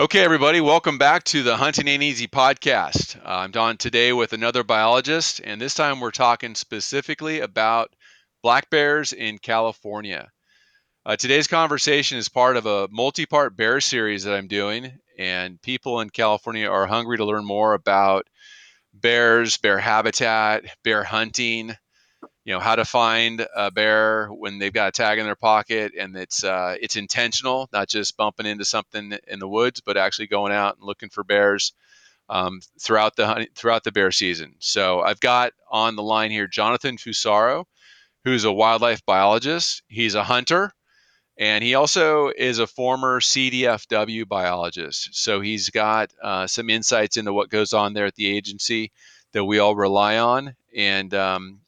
Okay, everybody, welcome back to the Hunting Ain't Easy podcast. Uh, I'm Don today with another biologist, and this time we're talking specifically about black bears in California. Uh, today's conversation is part of a multi part bear series that I'm doing, and people in California are hungry to learn more about bears, bear habitat, bear hunting, you know how to find a bear when they've got a tag in their pocket and it's uh, it's intentional, not just bumping into something in the woods, but actually going out and looking for bears um, throughout the throughout the bear season. So I've got on the line here Jonathan Fusaro, who's a wildlife biologist. He's a hunter. And he also is a former CDFW biologist. So he's got uh, some insights into what goes on there at the agency that we all rely on. And um,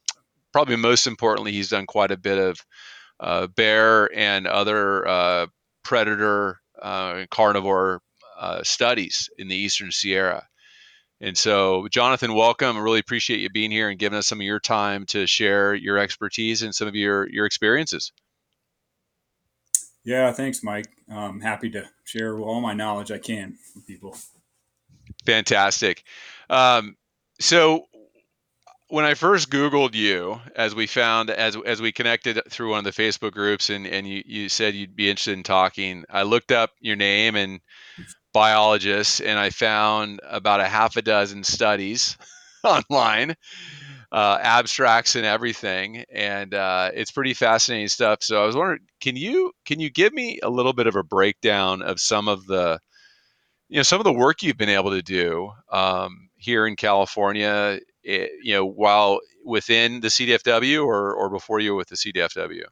probably most importantly, he's done quite a bit of uh, bear and other uh, predator uh, carnivore uh, studies in the Eastern Sierra. And so, Jonathan, welcome. I really appreciate you being here and giving us some of your time to share your expertise and some of your your experiences. Yeah, thanks, Mike. I'm happy to share all my knowledge I can with people. Fantastic. Um, so, when I first Googled you, as we found as as we connected through one of the Facebook groups, and and you you said you'd be interested in talking, I looked up your name and biologists, and I found about a half a dozen studies online, uh, abstracts and everything, and uh, it's pretty fascinating stuff. So I was wondering, can you can you give me a little bit of a breakdown of some of the you know some of the work you've been able to do um, here in California Eh, you know, while within the CDFW or, or before you were with the CDFW?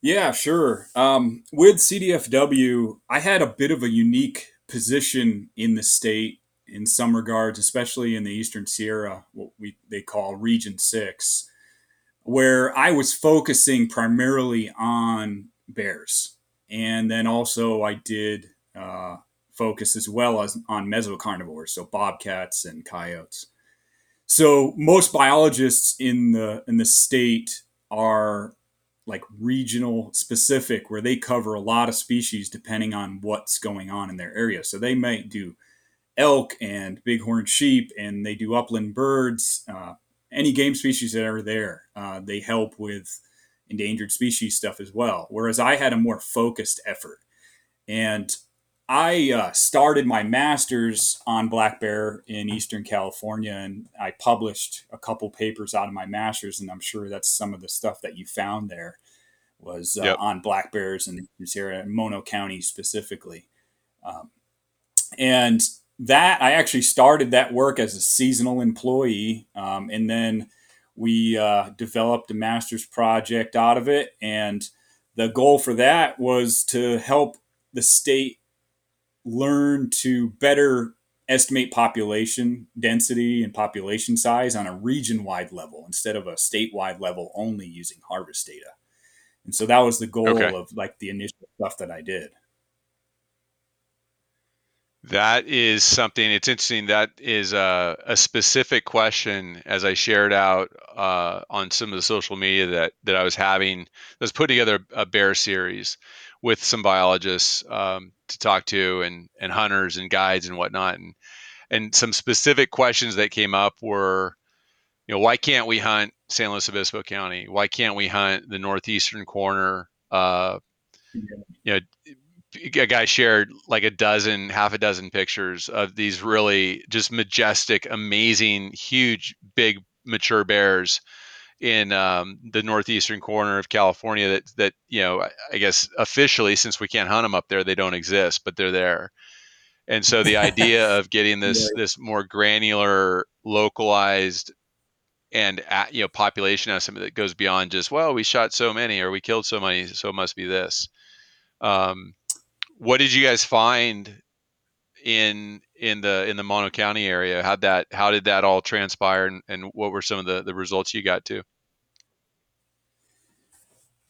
Yeah, sure. Um, with CDFW, I had a bit of a unique position in the state in some regards, especially in the Eastern Sierra, what we they call Region Six, where I was focusing primarily on bears, and then also I did uh, focus as well as on mesocarnivores, so bobcats and coyotes. So most biologists in the in the state are like regional specific where they cover a lot of species depending on what's going on in their area. So they might do elk and bighorn sheep and they do upland birds, uh, any game species that are there. Uh, they help with endangered species stuff as well. Whereas I had a more focused effort. And I uh, started my master's on black bear in Eastern California, and I published a couple papers out of my master's, and I'm sure that's some of the stuff that you found there was uh, yep. on black bears in this area, Mono County specifically. Um, and that I actually started that work as a seasonal employee, um, and then we uh, developed a master's project out of it, and the goal for that was to help the state learn to better estimate population density and population size on a region wide level instead of a statewide level only using harvest data. And so that was the goal okay. of like the initial stuff that I did. That is something. It's interesting. That is a, a specific question, as I shared out uh, on some of the social media that that I was having. I was putting together a bear series with some biologists um, to talk to, and and hunters and guides and whatnot, and and some specific questions that came up were, you know, why can't we hunt San Luis Obispo County? Why can't we hunt the northeastern corner? Uh, you know, a guy shared like a dozen, half a dozen pictures of these really just majestic, amazing, huge, big, mature bears in um, the northeastern corner of California. That that you know, I guess officially, since we can't hunt them up there, they don't exist, but they're there. And so the idea of getting this yeah. this more granular, localized, and you know population estimate that goes beyond just well, we shot so many or we killed so many, so it must be this. Um, what did you guys find in in the in the Mono County area? How that how did that all transpire, and, and what were some of the the results you got to?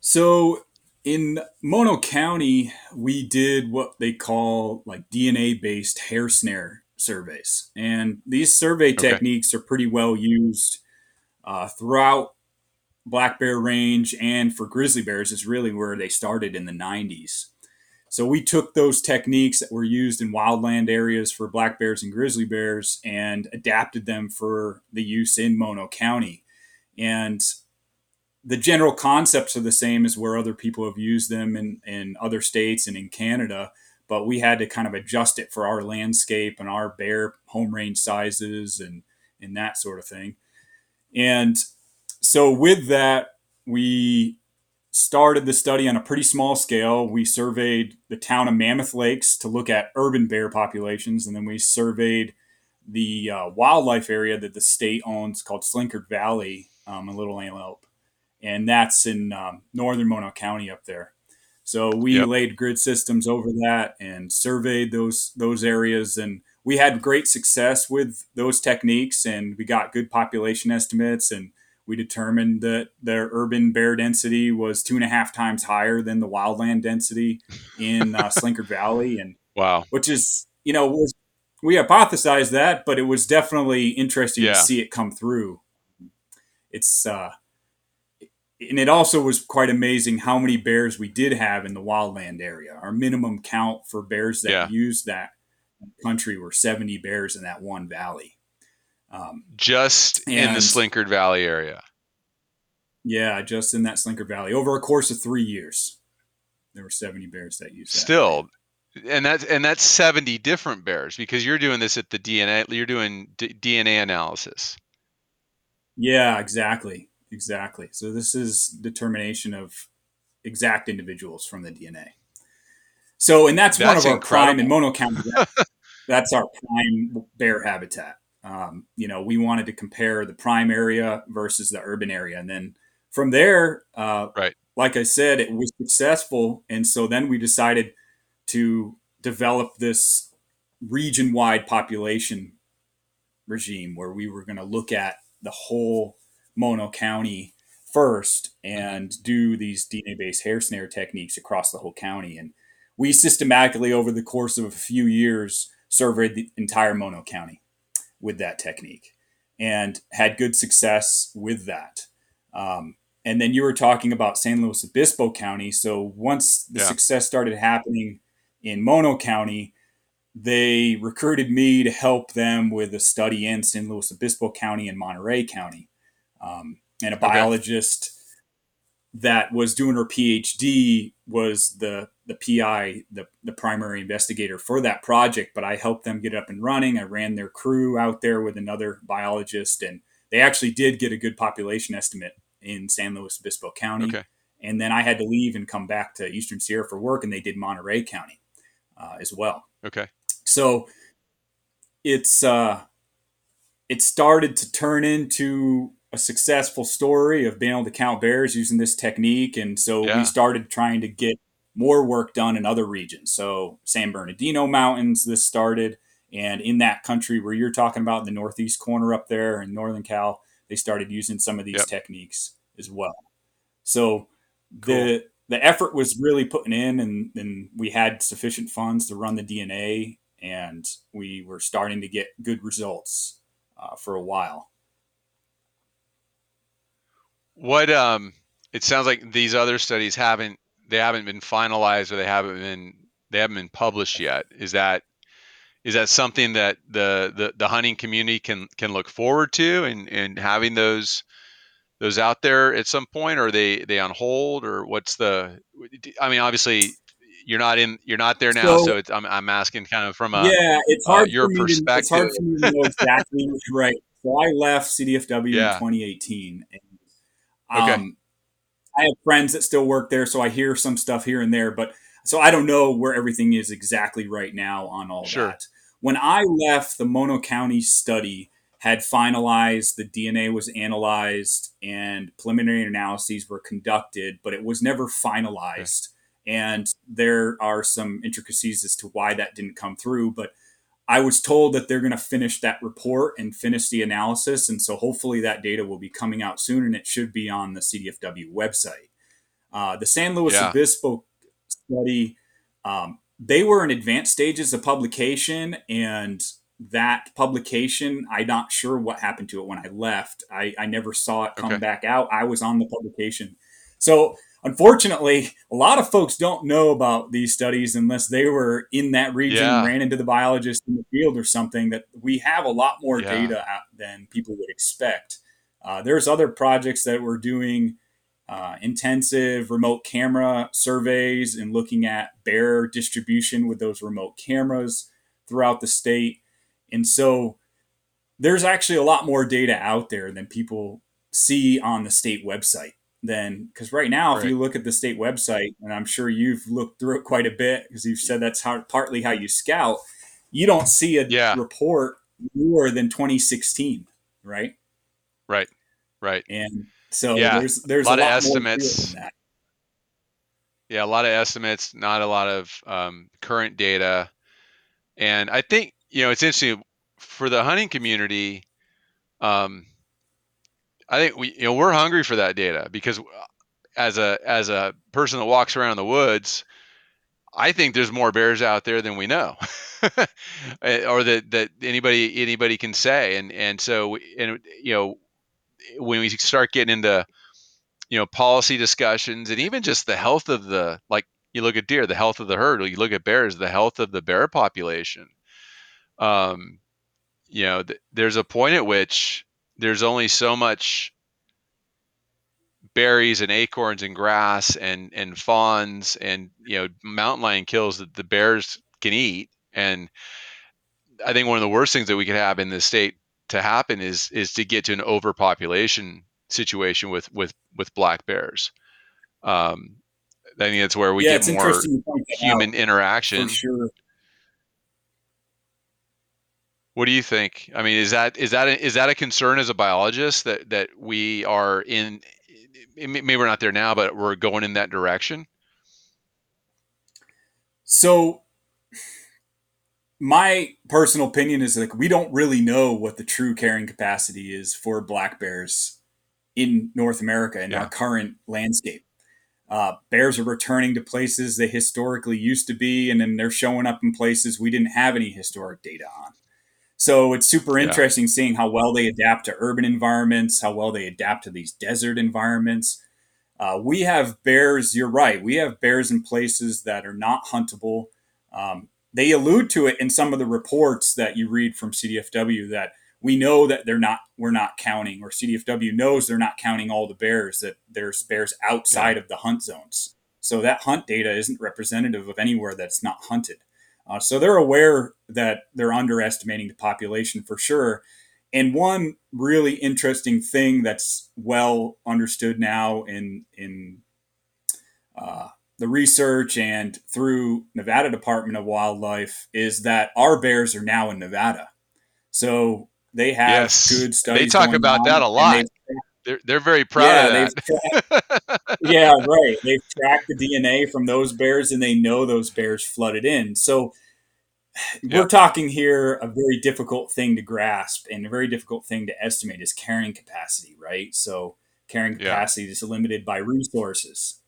So in Mono County, we did what they call like DNA based hair snare surveys, and these survey okay. techniques are pretty well used uh, throughout black bear range and for grizzly bears is really where they started in the 90s So we took those techniques that were used in wildland areas for black bears and grizzly bears and adapted them for the use in Mono County. And the general concepts are the same as where other people have used them in, in other states and in Canada, but we had to kind of adjust it for our landscape and our bear home range sizes and, and that sort of thing. And so with that, we started the study on a pretty small scale. We surveyed the town of Mammoth Lakes to look at urban bear populations, and then we surveyed the uh, wildlife area that the state owns called Slinkard Valley, um, a Little Antelope, and that's in um, northern Mono County up there. So we yep. laid grid systems over that and surveyed those those areas, and we had great success with those techniques, and we got good population estimates and we determined that their urban bear density was two and a half times higher than the wildland density in uh, Slinkard Valley, and wow, which is you know was we hypothesized that, but it was definitely interesting yeah. to see it come through. It's uh, and it also was quite amazing how many bears we did have in the wildland area. Our minimum count for bears that yeah. used that country were 70 bears in that one valley. Um, just in the Slinkard Valley area. Yeah, just in that Slinkard Valley over a course of three years, there were seventy bears that used. That. Still, and that's and that's seventy different bears because you're doing this at the DNA. You're doing D- DNA analysis. Yeah, exactly, exactly. So this is determination of exact individuals from the DNA. So, and that's, that's one of our incredible. prime in Mono County. that's our prime bear habitat um, you know, we wanted to compare the prime area versus the urban area. And then from there, uh, right. like I said, it was successful. And so then we decided to develop this region wide population regime where we were going to look at the whole Mono County first and do these DNA based hair snare techniques across the whole county. And we systematically, over the course of a few years, surveyed the entire Mono County with that technique and had good success with that. Um, and then you were talking about San Luis Obispo County. So once the yeah. success started happening in Mono County, they recruited me to help them with a study in San Luis Obispo County and Monterey County. Um, and a biologist that was doing her PhD was the the PI, the, the primary investigator for that project, but I helped them get up and running. I ran their crew out there with another biologist, and they actually did get a good population estimate in San Luis Obispo County. Okay. And then I had to leave and come back to Eastern Sierra for work, and they did Monterey County uh, as well. Okay. So it's uh, it started to turn into a successful story of being able to count bears using this technique, and so yeah. we started trying to get more work done in other regions. So San Bernardino Mountains, this started, and in that country where you're talking about, in the northeast corner up there in northern Cal, they started using some of these yep. techniques as well. So cool. the the effort was really putting in, and, and we had sufficient funds to run the DNA, and we were starting to get good results uh, for a while. What um, it sounds like these other studies haven't they haven't been finalized or they haven't been they haven't been published yet. Is that is that something that the, the, the hunting community can can look forward to and, and having those those out there at some point or are they they on hold or what's the i mean obviously you're not in you're not there now so, so I'm, I'm asking kind of from a yeah it's uh, hard uh, your perspective to, it's hard for me to know exactly right so i left cdfw yeah. in 2018 and um. I have friends that still work there, so I hear some stuff here and there, but so I don't know where everything is exactly right now on all sure. that. When I left, the Mono County study had finalized, the DNA was analyzed, and preliminary analyses were conducted, but it was never finalized. Okay. And there are some intricacies as to why that didn't come through, but I was told that they're going to finish that report and finish the analysis. And so hopefully that data will be coming out soon and it should be on the CDFW website. Uh, the San Luis yeah. Obispo study, um, they were in advanced stages of publication. And that publication, I'm not sure what happened to it when I left. I, I never saw it come okay. back out. I was on the publication. So unfortunately, a lot of folks don't know about these studies unless they were in that region, Yeah. ran into the biologist in the field or something. That we have a lot more Yeah. data out than people would expect. Uh, there's other projects that we're doing uh, intensive remote camera surveys and looking at bear distribution with those remote cameras throughout the state. And so there's actually a lot more data out there than people see on the state website. Then, because right now, if you look at the state website, and I'm sure you've looked through it quite a bit because you've said that's how partly how you scout, you don't see a Yeah. report more than 2016, right? Right. Right. And so Yeah. there's there's A lot of more to it estimates. Yeah, a lot of estimates, not a lot of um, current data. And I think, you know, it's interesting for the hunting community. Um, I think we, you know, we're hungry for that data because uh, as a as a person that walks around the woods, I think there's more bears out there than we know, Eh, or that that anybody anybody can say. And and so and you know, when we start getting into you know policy discussions and even just the health of the like you look at deer the health of the herd or you look at bears the health of the bear population um you know th- there's a point at which there's only so much berries and acorns and grass and and fawns and you know mountain lion kills that the bears can eat. And i think one of the worst things that we could have in this state to happen is is to get to an overpopulation situation with with with black bears. Um i think that's where we yeah, get more interesting you point that human out, interaction. sure. What do you think i mean is that is that a, is that a concern as a biologist that that we are in maybe we're not there now but we're going in that direction So my personal opinion is like we don't really know what the true carrying capacity is for black bears in North America in Yeah. our current landscape. Uh, bears are returning to places they historically used to be, and then they're showing up in places we didn't have any historic data on. So it's super Yeah. interesting seeing how well they adapt to urban environments, how well they adapt to these desert environments. Uh, we have bears, you're right, we have bears in places that are not huntable. Um, they allude to it in some of the reports that you read from CDFW that we know that they're not we're not counting or CDFW knows they're not counting all the bears that there's bears outside of the hunt zones. So that hunt data isn't representative of anywhere that's not hunted. Uh, so they're aware that they're underestimating the population for sure. And one really interesting thing that's well understood now in in uh, the research and through Nevada Department of Wildlife is that our bears are now in Nevada. So they have Yes. good studies. They talk about that a lot. They're, they're very proud yeah, of that tracked, yeah, right. They've tracked the DNA from those bears, and they know those bears flooded in. So we're talking here a very difficult thing to grasp and a very difficult thing to estimate is carrying capacity, right? So carrying Yeah. capacity is limited by resources.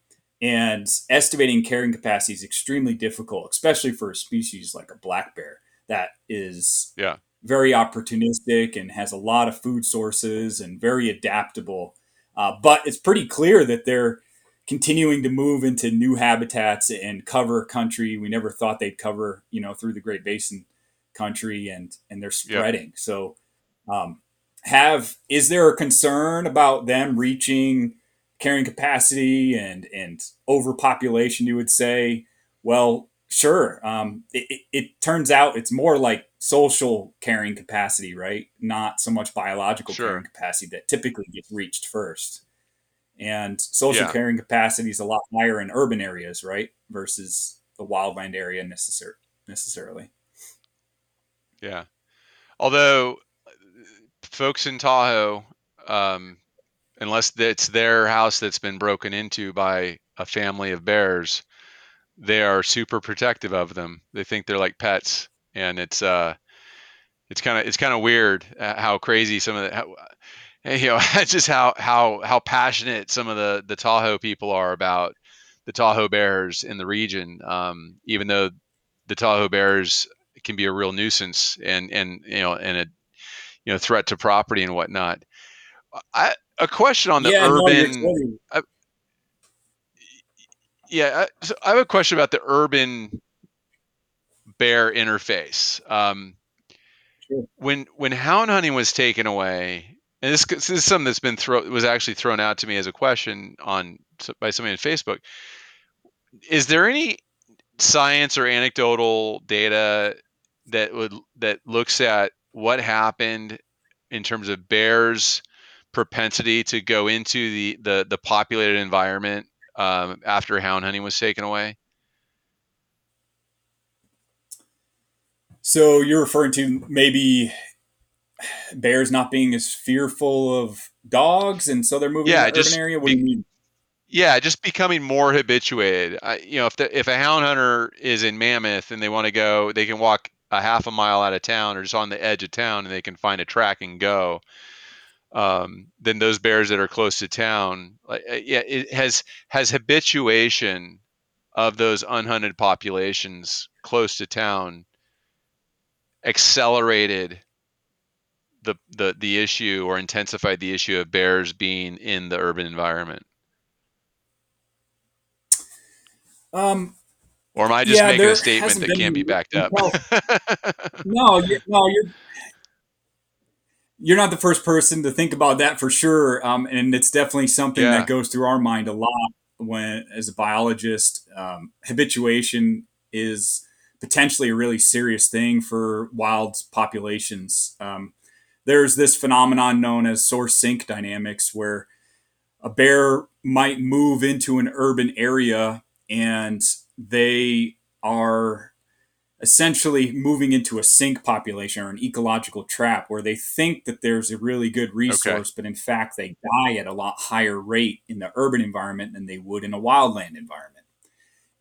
And estimating carrying capacity is extremely difficult, especially for a species like a black bear that is Yeah. Very opportunistic and has a lot of food sources and very adaptable. Uh, but it's pretty clear that they're continuing to move into new habitats and cover country we never thought they'd cover, you know, through the Great Basin country, and and they're spreading. So, um, have is there a concern about them reaching carrying capacity and and overpopulation? You would say, well, sure. Um, it, it, it turns out it's more like social carrying capacity, right? Not so much biological Sure. carrying capacity that typically gets reached first. And social Yeah. carrying capacity is a lot higher in urban areas, right? Versus the wildland area necessar- necessarily. Yeah. Although folks in Tahoe, um, unless it's their house that's been broken into by a family of bears, they are super protective of them. They think they're like pets, and it's uh, it's kind of it's kind of weird uh, how crazy some of the how, you know just how how how passionate some of the the Tahoe people are about the Tahoe bears in the region. Um, even though the Tahoe bears can be a real nuisance and and you know and a you know threat to property and whatnot. I, a question on the yeah, urban totally- yeah, I, so I have a question about the urban bear interface. Um, Sure. when when hound hunting was taken away, and this, this is something that's been thrown was actually thrown out to me as a question on by somebody on Facebook. Is there any science or anecdotal data that would that looks at what happened in terms of bears' propensity to go into the the, the populated environment um, after hound hunting was taken away? So you're referring to maybe bears not being as fearful of dogs, and so they're moving Yeah, to the urban just area. What do you mean? yeah, just becoming more habituated. I, you know, if the, if a hound hunter is in Mammoth and they want to go, they can walk a half a mile out of town or just on the edge of town, and they can find a track and go. Um, then those bears that are close to town, like uh, yeah, it has has habituation of those unhunted populations close to town accelerated the, the the issue or intensified the issue of bears being in the urban environment? Um, Or am I just yeah, making a statement that can't be backed up? No, no, you're you're not the first person to think about that for sure. Um, and it's definitely something that goes through our mind a lot when, as a biologist, um, habituation is potentially a really serious thing for wild populations. Um, there's this phenomenon known as source sink dynamics where a bear might move into an urban area and they are essentially moving into a sink population or an ecological trap where they think that there's a really good Okay. resource, but in fact, they die at a lot higher rate in the urban environment than they would in a wildland environment.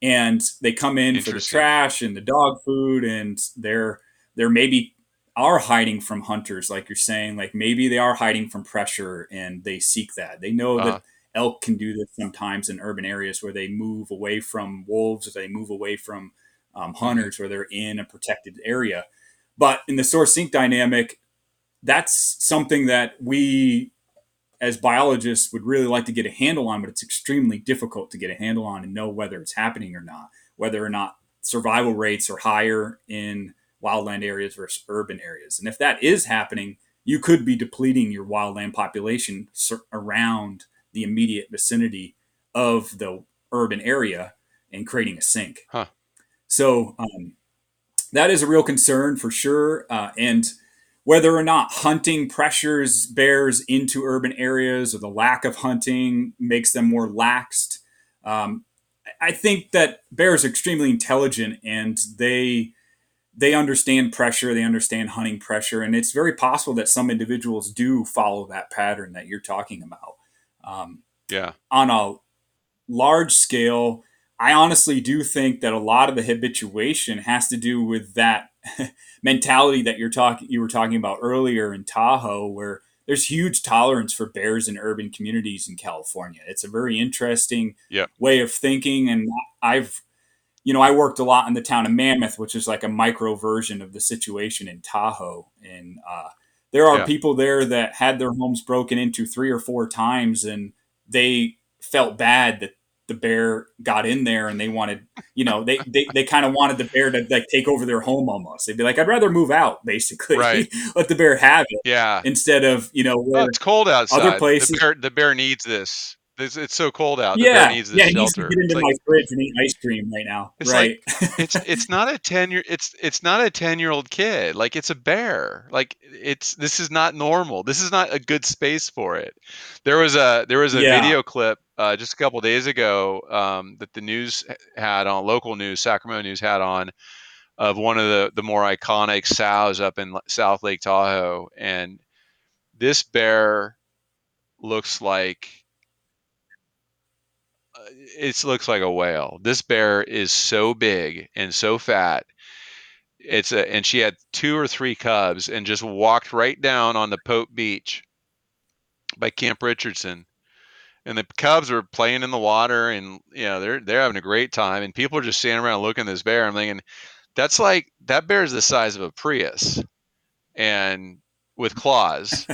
And they come in for the trash and the dog food, and they're they're maybe are hiding from hunters, like you're saying. Like maybe they are hiding from pressure and they seek that. They know Uh, that elk can do this sometimes in urban areas where they move away from wolves, they move away from um, hunters, where they're in a protected area. But in the source sink dynamic, that's something that we as biologists would really like to get a handle on, but it's extremely difficult to get a handle on and know whether it's happening or not, whether or not survival rates are higher in wildland areas versus urban areas. And if that is happening, you could be depleting your wildland population around the immediate vicinity of the urban area and creating a sink. Huh. So um, that is a real concern for sure. Uh, and whether or not hunting pressures bears into urban areas or the lack of hunting makes them more laxed, um, I think that bears are extremely intelligent and they they understand pressure, they understand hunting pressure, and it's very possible that some individuals do follow that pattern that you're talking about. Um, Yeah. on a large scale, I honestly do think that a lot of the habituation has to do with that mentality that you're talking you were talking about earlier in Tahoe, where there's huge tolerance for bears in urban communities in California. It's a very interesting way of thinking, and I've you know I worked a lot in the town of Mammoth, which is like a micro version of the situation in Tahoe, and uh, there are Yeah. people there that had their homes broken into three or four times, and they felt bad that the bear got in there and they wanted you know they they, they kind of wanted the bear to like take over their home almost they'd be like i'd rather move out Right. basically let the bear have it Yeah. instead of you know Oh, it's cold other outside. The places bear the bear needs this. It's, it's so cold out. The bear yeah needs this yeah he needs to shelter. get It's into like my fridge and eat ice cream right now it's like right it's it's not a 10 year it's it's not a 10 year old kid. Like it's a bear. Like it's this is not normal. This is not a good space for it. There was a there was a yeah video clip uh, just a couple days ago um, that the news had on local news, Sacramento news had on of one of the the more iconic sows up in South Lake Tahoe, and this bear looks like uh, it looks like a whale. This bear is so big and so fat. It's a and she had two or three cubs and just walked right down on the Pope Beach by Camp Richardson. And the cubs are playing in the water and you know they're they're having a great time and people are just standing around looking at this bear. I'm thinking that's like that bear is the size of a Prius and with claws.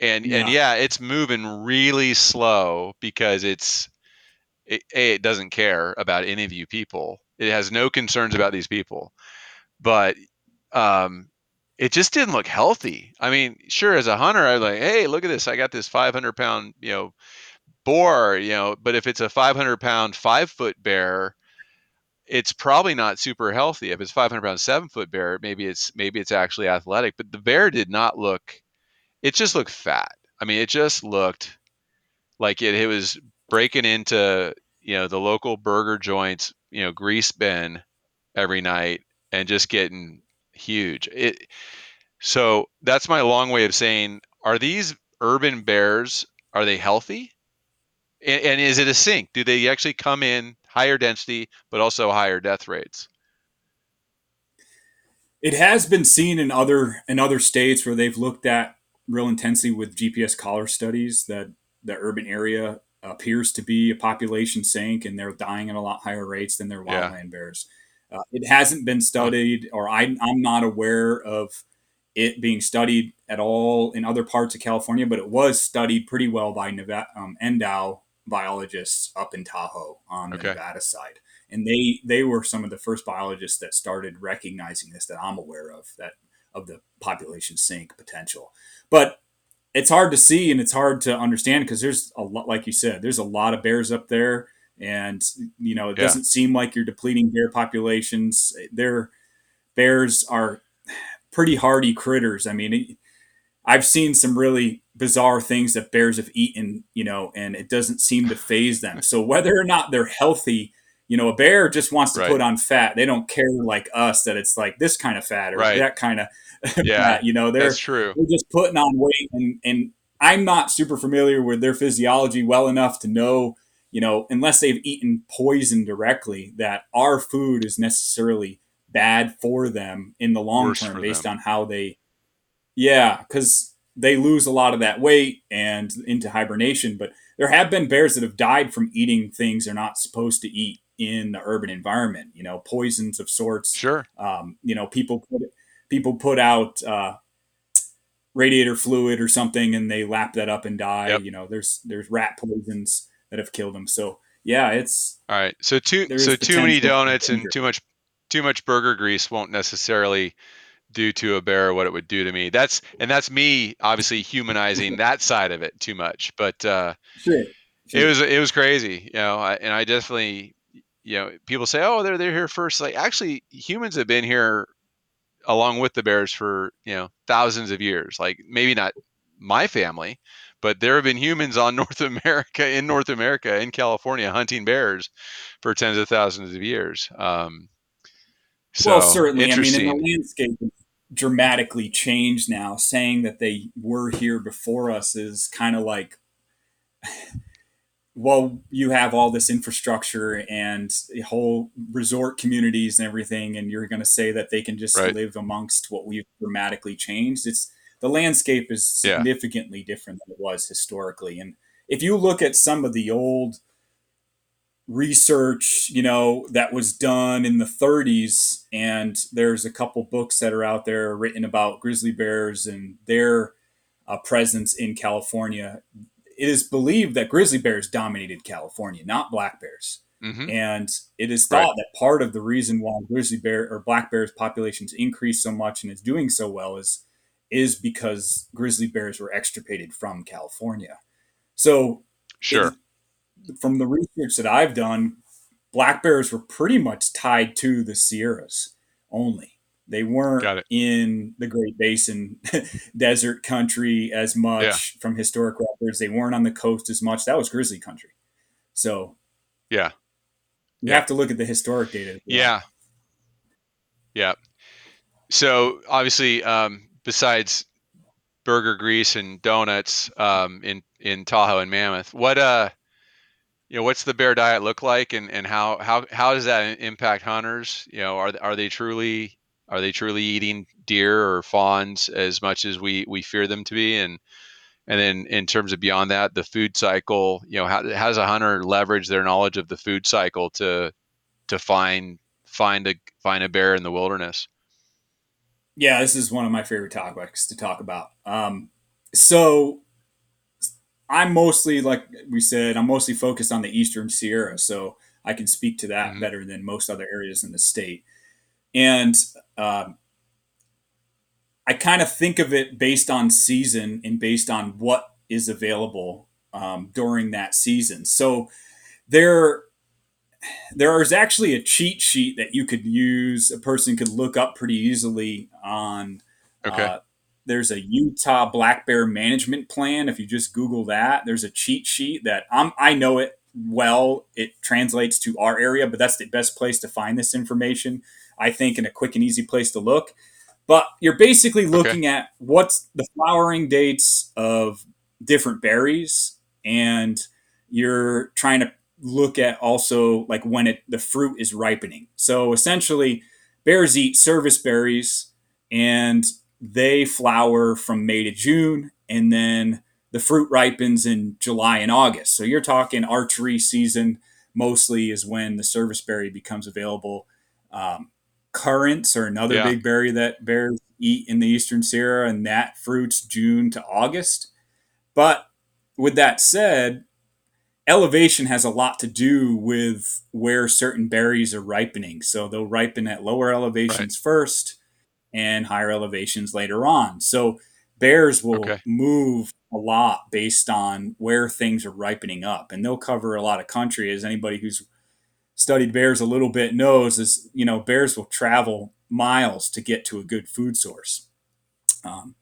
And and yeah yeah, it's moving really slow because it's it, a it doesn't care about any of you people. It has no concerns about these people, but um, it just didn't look healthy. I mean, sure, as a hunter, I was like, hey, look at this. I got this 500 pound, you know, boar, you know, but if it's a 500 pound five foot bear, it's probably not super healthy. If it's 500 pound seven foot bear, maybe it's maybe it's actually athletic. But the bear did not look. It just looked fat. I mean, it just looked like it, it was breaking into you know the local burger joints, you know, grease bin every night and just getting huge. It so that's my long way of saying are these urban bears are they healthy? And, and is it a sink? Do they actually come in higher density but also higher death rates? It has been seen in other in other states where they've looked at real intensely with GPS collar studies that the urban area appears to be a population sink and they're dying at a lot higher rates than their wildland yeah. bears. Uh, it hasn't been studied, or I, I'm not aware of it being studied at all in other parts of California, but it was studied pretty well by Nevada, um, NDOW biologists up in Tahoe on the okay. Nevada side. And they, they were some of the first biologists that started recognizing this that I'm aware of, that of the population sink potential. But it's hard to see and it's hard to understand because there's a lot, like you said, there's a lot of bears up there, and you know it yeah. doesn't seem like you're depleting bear populations. Their bears are pretty hardy critters. I mean, I've seen some really bizarre things that bears have eaten, you know, and it doesn't seem to faze them. So whether or not they're healthy, you know, a bear just wants to right. put on fat. They don't care like us that it's like this kind of fat or right. that kind of yeah, you know, they're, that's true. They're just putting on weight, and and I'm not super familiar with their physiology well enough to know, you know, unless they've eaten poison directly, that our food is necessarily bad for them in the long Worse term based them. on how they, yeah, because they lose a lot of that weight and into hibernation. But there have been bears that have died from eating things they're not supposed to eat in the urban environment. You know, poisons of sorts. Sure. Um, you know, people put people put out uh, radiator fluid or something and they lap that up and die. Yep. You know, there's there's rat poisons that have killed them. So yeah, it's all right. So too so too many donuts and too much too much burger grease won't necessarily do to a bear what it would do to me. That's and that's me obviously humanizing that side of it too much. But uh, sure. Sure. it was it was crazy, you know. I, and I definitely, you know, people say, oh, they're they're here first. Like actually, humans have been here along with the bears for you know thousands of years. Like maybe not my family, but there have been humans on North America in North America in California hunting bears for tens of thousands of years. Um, so, well, certainly. I mean, in the landscape dramatically changed now. Saying that they were here before us is kind of like well, you have all this infrastructure and whole resort communities and everything, and you're going to say that they can just right. live amongst what we've dramatically changed. It's the landscape is significantly yeah. different than it was historically. And if you look at some of the old research, you know, that was done in the 30s, and there's a couple books that are out there written about grizzly bears and their uh, presence in California it is believed that grizzly bears dominated California, not black bears. Mm-hmm. And it is thought right. that part of the reason why grizzly bear or black bears populations increase so much and is doing so well is is because grizzly bears were extirpated from California. So, sure. From the research that I've done, black bears were pretty much tied to the Sierras only. They weren't in the Great Basin desert country as much yeah. from historic records. They weren't on the coast as much. That was grizzly country. So, yeah, you yeah. have to look at the historic data. Yeah, yeah. So obviously, um, besides burger grease and donuts um, in in Tahoe and Mammoth, what uh, you know, what's the bear diet look like, and and how how how does that impact hunters? You know, are are they truly are they truly eating deer or fawns as much as we we fear them to be? And and then in terms of beyond that, the food cycle, you know, how, how does a hunter leverage their knowledge of the food cycle to to find find a find a bear in the wilderness? Yeah, this is one of my favorite topics to talk about. Um, so I'm mostly like we said, I'm mostly focused on the Eastern Sierra, so I can speak to that Mhm. better than most other areas in the state. And um, I kind of think of it based on season and based on what is available um, during that season. So there, there is actually a cheat sheet that you could use. A person could look up pretty easily on. Okay. Uh, there's a Utah black bear management plan. If you just Google that, there's a cheat sheet that I'm, I know it well. It translates to our area, but that's the best place to find this information. I think, in a quick and easy place to look. But you're basically looking okay. at what's the flowering dates of different berries, and you're trying to look at also like when it the fruit is ripening. So essentially, bears eat service berries, and they flower from May to June, and then the fruit ripens in July and August. So you're talking archery season mostly is when the service berry becomes available. Um, currants are another yeah. big berry that bears eat in the eastern Sierra, and that fruits June to August. But with that said, elevation has a lot to do with where certain berries are ripening. So they'll ripen at lower elevations right. first and higher elevations later on. So bears will okay. move a lot based on where things are ripening up, and they'll cover a lot of country. As anybody who's studied bears a little bit knows, is you know bears will travel miles to get to a good food source. Um,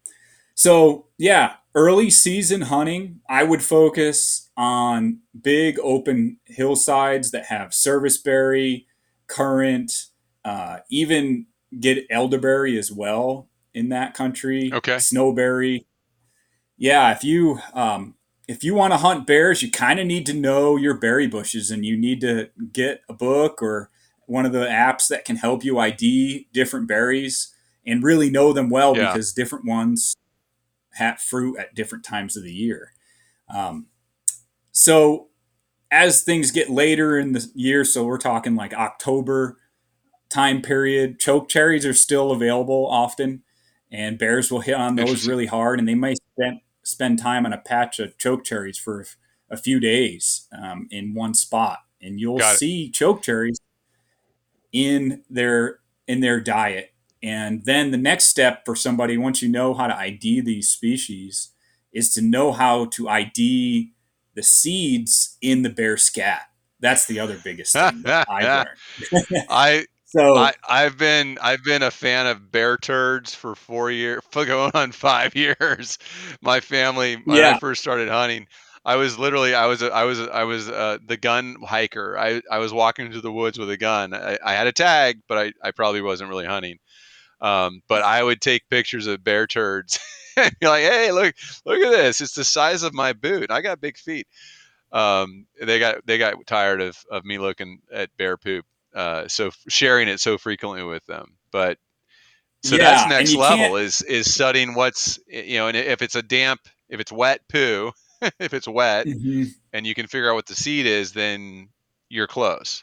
so yeah, early season hunting, I would focus on big open hillsides that have serviceberry, currant, uh, even get elderberry as well in that country. Okay. Snowberry. Yeah, if you um, if you want to hunt bears, you kind of need to know your berry bushes, and you need to get a book or one of the apps that can help you ID different berries and really know them well yeah. because different ones have fruit at different times of the year. Um, so as things get later in the year, so we're talking like October time period, choke cherries are still available often, and bears will hit on those really hard, and they might spend spend time on a patch of choke cherries for a few days um, in one spot, and you'll see choke cherries in their in their diet. And then the next step for somebody, once you know how to ID these species, is to know how to ID the seeds in the bear scat. That's the other biggest thing I've learned. I so I, I've been I've been a fan of bear turds for four years, going on five years. My family when Yeah. I first started hunting, I was literally I was a, I was a, I was uh, the gun hiker. I I was walking through the woods with a gun. I, I had a tag, but I, I probably wasn't really hunting. Um, but I would take pictures of bear turds and be like, hey, look look at this. It's the size of my boot. I got big feet. Um, they got they got tired of of me looking at bear poop uh, so sharing it so frequently with them. But so Yeah, that's next can't. level is is studying what's you know, and if it's a damp, if it's wet poo, if it's wet, Mhm. and you can figure out what the seed is, then you're close.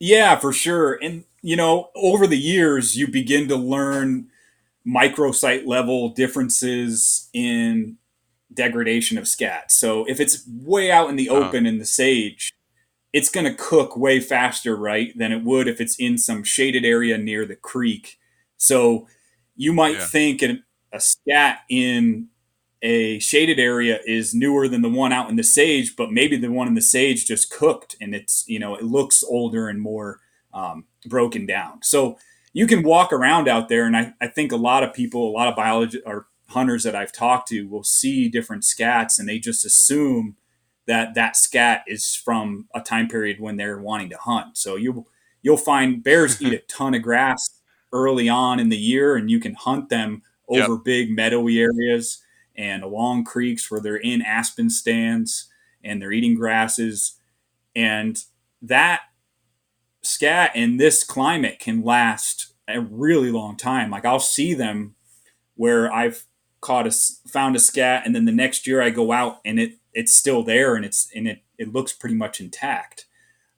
Yeah, for sure. And you know, over the years, you begin to learn microsite level differences in degradation of scat. So if it's way out in the Uh, open in the sage, it's going to cook way faster, right, than it would if it's in some shaded area near the creek. So you might yeah, think an, a scat in a shaded area is newer than the one out in the sage, but maybe the one in the sage just cooked and it's, you know, it looks older and more um, broken down. So you can walk around out there, and I, I think a lot of people, a lot of biologists or hunters that I've talked to will see different scats and they just assume that that scat is from a time period when they're wanting to hunt. So you you'll find bears eat a ton of grass early on in the year, and you can hunt them yep, over big meadowy areas and along creeks where they're in aspen stands and they're eating grasses. And that scat in this climate can last a really long time. Like I'll see them where I've caught a found a scat, and then the next year I go out and it it's still there and it's and it it looks pretty much intact.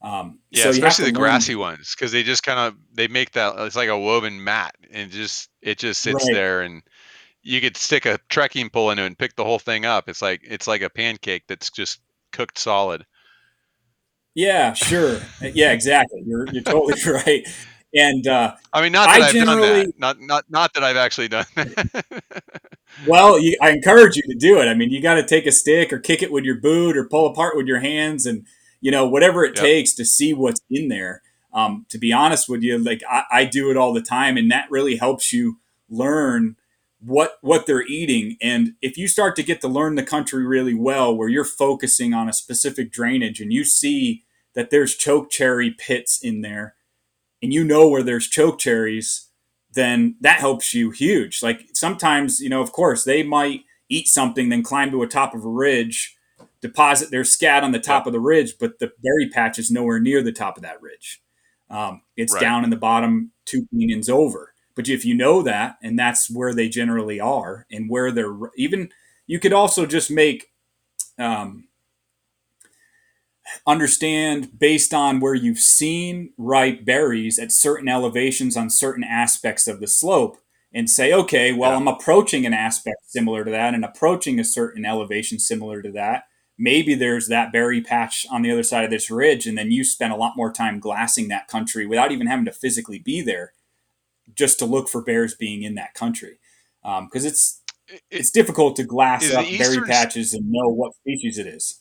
Um, yeah, so especially the learn grassy ones because they just kind of they make that it's like a woven mat and just it just sits right. there and you could stick a trekking pole into it and pick the whole thing up. It's like it's like a pancake that's just cooked solid. Yeah, sure. Yeah, exactly. You're you're totally right. And uh, I mean, not that I have done that. Not not not that I've actually done. well, you, I encourage you to do it. I mean, you got to take a stick or kick it with your boot or pull apart with your hands, and you know whatever it yep. takes to see what's in there. Um, to be honest with you, like I, I do it all the time, and that really helps you learn what what they're eating and if you start to get to learn the country really well where you're focusing on a specific drainage and you see that there's choke cherry pits in there and you know where there's choke cherries then that helps you huge like sometimes you know of course they might eat something then climb to a top of a ridge deposit their scat on the top yeah. of the ridge but the berry patch is nowhere near the top of that ridge um, it's right. down in the bottom two canyons over but if you know that, and that's where they generally are, and where they're even, you could also just make um, understand based on where you've seen ripe berries at certain elevations on certain aspects of the slope and say, okay, well, yeah. I'm approaching an aspect similar to that and approaching a certain elevation similar to that. Maybe there's that berry patch on the other side of this ridge, and then you spend a lot more time glassing that country without even having to physically be there just to look for bears being in that country because um, it's it's difficult to glass up berry patches and know what species it is.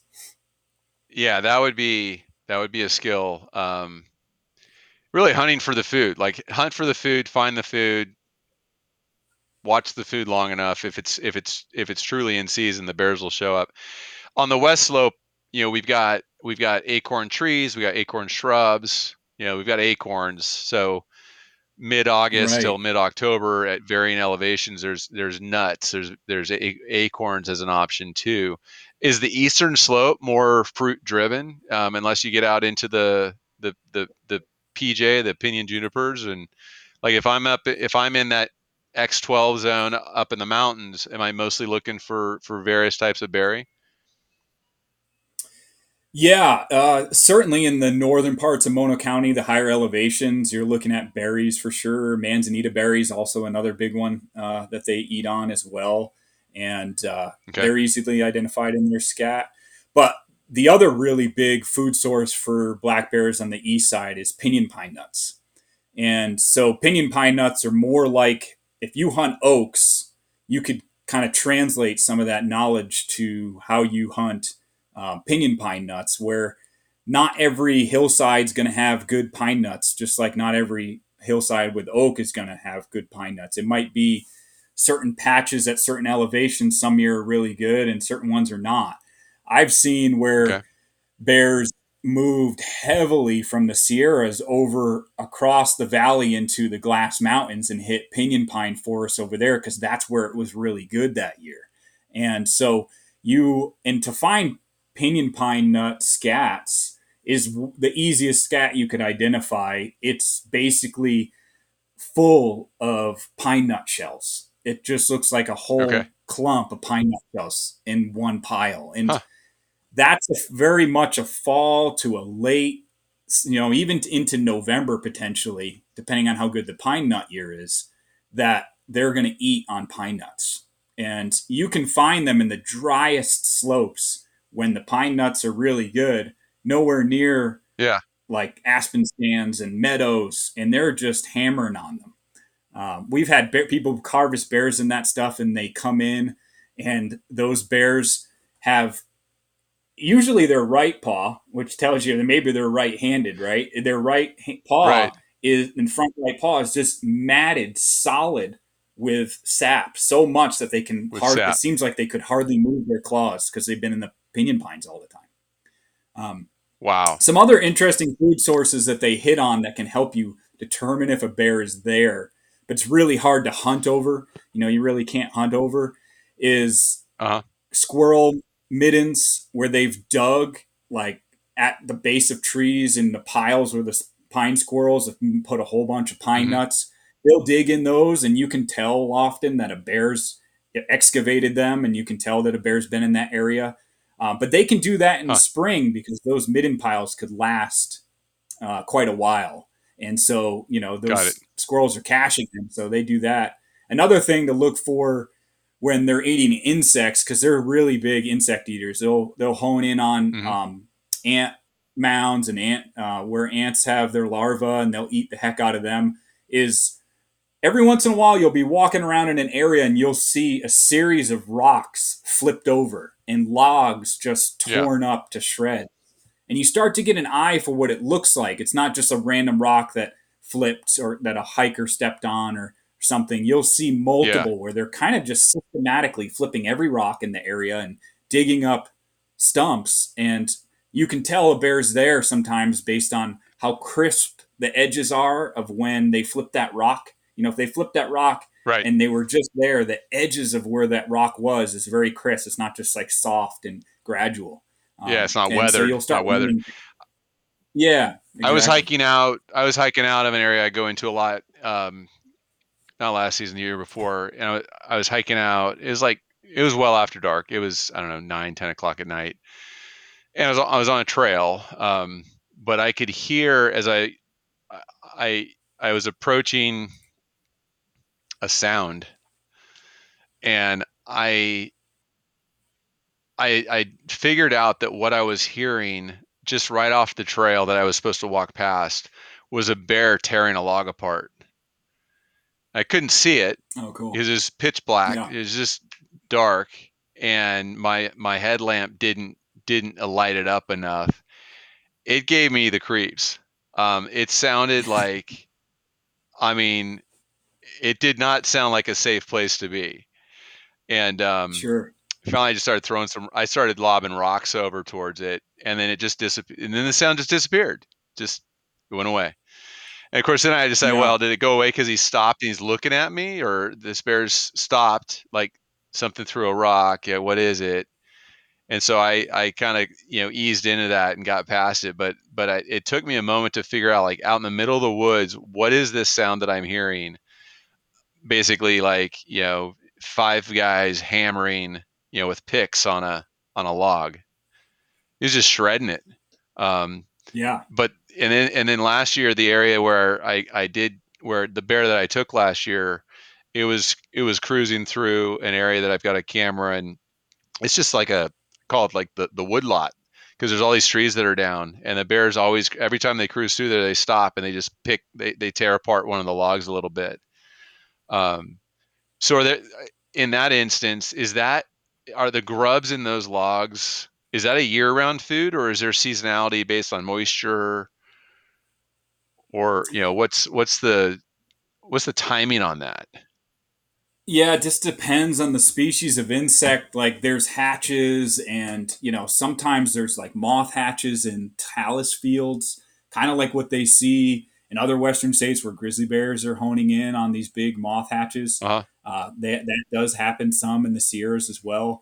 Yeah, that would be that would be a skill. Um, really hunting for the food, like hunt for the food, find the food, watch the food long enough. If it's if it's if it's truly in season, the bears will show up. On the west slope, you know, we've got we've got acorn trees, we got acorn shrubs, you know, we've got acorns. So mid August right. till mid October at varying elevations. There's there's nuts. There's there's a- acorns as an option too. Is the eastern slope more fruit driven? Um, unless you get out into the the the the PJ, the pinyon junipers, and like if I'm up if I'm in that X12 zone up in the mountains, am I mostly looking for for various types of berry? Yeah, uh, certainly in the northern parts of Mono County, the higher elevations, you're looking at berries for sure. Manzanita berries, also another big one uh, that they eat on as well. And uh, okay. they're easily identified in their scat. But the other really big food source for black bears on the east side is pinyon pine nuts. And so pinyon pine nuts are more like if you hunt oaks, you could kind of translate some of that knowledge to how you hunt um, pinyon pine nuts, where not every hillside is going to have good pine nuts, just like not every hillside with oak is going to have good pine nuts. It might be certain patches at certain elevations. Some year are really good, and certain ones are not. I've seen where okay. bears moved heavily from the Sierras over across the valley into the Glass Mountains and hit pinyon pine forests over there because that's where it was really good that year. And so you and to find pinyon pine nut scats is the easiest scat you could identify. It's basically full of pine nut shells. It just looks like a whole okay. clump of pine nut shells in one pile. And huh. that's a, very much a fall to a late, you know, even into November potentially, depending on how good the pine nut year is, that they're going to eat on pine nuts. And you can find them in the driest slopes when the pine nuts are really good, nowhere near yeah like aspen stands and meadows, and they're just hammering on them. Um, we've had bear, people harvest bears and that stuff, and they come in, and those bears have usually their right paw, which tells you that maybe they're right-handed, right? Their right paw right. is in front right paw is just matted solid with sap so much that they can hardly. It seems like they could hardly move their claws because they've been in the pinyon pines all the time. Um, wow. Some other interesting food sources that they hit on that can help you determine if a bear is there, but it's really hard to hunt over. You know, you really can't hunt over. Is uh-huh. squirrel middens where they've dug like at the base of trees in the piles where the pine squirrels have put a whole bunch of pine mm-hmm. nuts. They'll dig in those, and you can tell often that a bear's excavated them, and you can tell that a bear's been in that area. Uh, but they can do that in huh. the spring because those midden piles could last uh, quite a while. And so, you know, those squirrels are caching them. So they do that. Another thing to look for when they're eating insects because they're really big insect eaters. They'll they'll hone in on Mhm. um, ant mounds and ant uh, where ants have their larvae and they'll eat the heck out of them. Is every once in a while you'll be walking around in an area and you'll see a series of rocks flipped over and logs just Yeah. torn up to shreds. And you start to get an eye for what it looks like. It's not just a random rock that flipped or that a hiker stepped on or something. You'll see multiple where they're kind of just systematically flipping every rock in the area and digging up stumps. And you can tell a bear's there sometimes based on how crisp the edges are of when they flip that rock. You know, if they flip that rock Right. and they were just there, the edges of where that rock was is very crisp. It's not just like soft and gradual. Um, Yeah, it's not and weathered. you'll It's not weathered. learning- Yeah, I was hiking out. I was hiking out of an area I go into a lot. Um, not last season, the year before, and I, I was hiking out. It was like it was well after dark. It was I don't know nine, ten o'clock at night, and I was I was on a trail. Um, but I could hear as I I I was approaching a sound, and I I I figured out that what I was hearing just right off the trail that I was supposed to walk past was a bear tearing a log apart. I couldn't see it Oh, cool. because it was pitch black. Yeah. It was just dark, and my my headlamp didn't didn't light it up enough. It gave me the creeps. Um, it sounded like, I mean, it did not sound like a safe place to be. And um, Sure. finally, I just started throwing some. I started lobbing rocks over towards it, and then it just disappeared. And then the sound just disappeared. Just it went away. And of course, then I decided, Yeah. well, did it go away because he stopped and he's looking at me, or this bear's stopped, like something threw a rock? Yeah, what is it? And so I, I kind of, you know, eased into that and got past it. But, but I, it took me a moment to figure out, like, out in the middle of the woods, what is this sound that I'm hearing? Basically, like, you know, five guys hammering, you know, with picks on a on a log. He was just shredding it. Um, Yeah. but and then and then last year the area where I I did where the bear that I took last year, it was it was cruising through an area that I've got a camera and it's just like a called like the the wood lot because there's all these trees that are down and the bears always every time they cruise through there they stop and they just pick they they tear apart one of the logs a little bit. Um, so are there in that instance is that are the grubs in those logs is that a year-round food or is there seasonality based on moisture or you know what's what's the what's the timing on that Yeah, it just depends on the species of insect. Like there's hatches, and you know sometimes there's like moth hatches in talus fields, kind of like what they see in other western states where grizzly bears are honing in on these big moth hatches. uh-huh Uh, that that does happen some in the Sierras as well,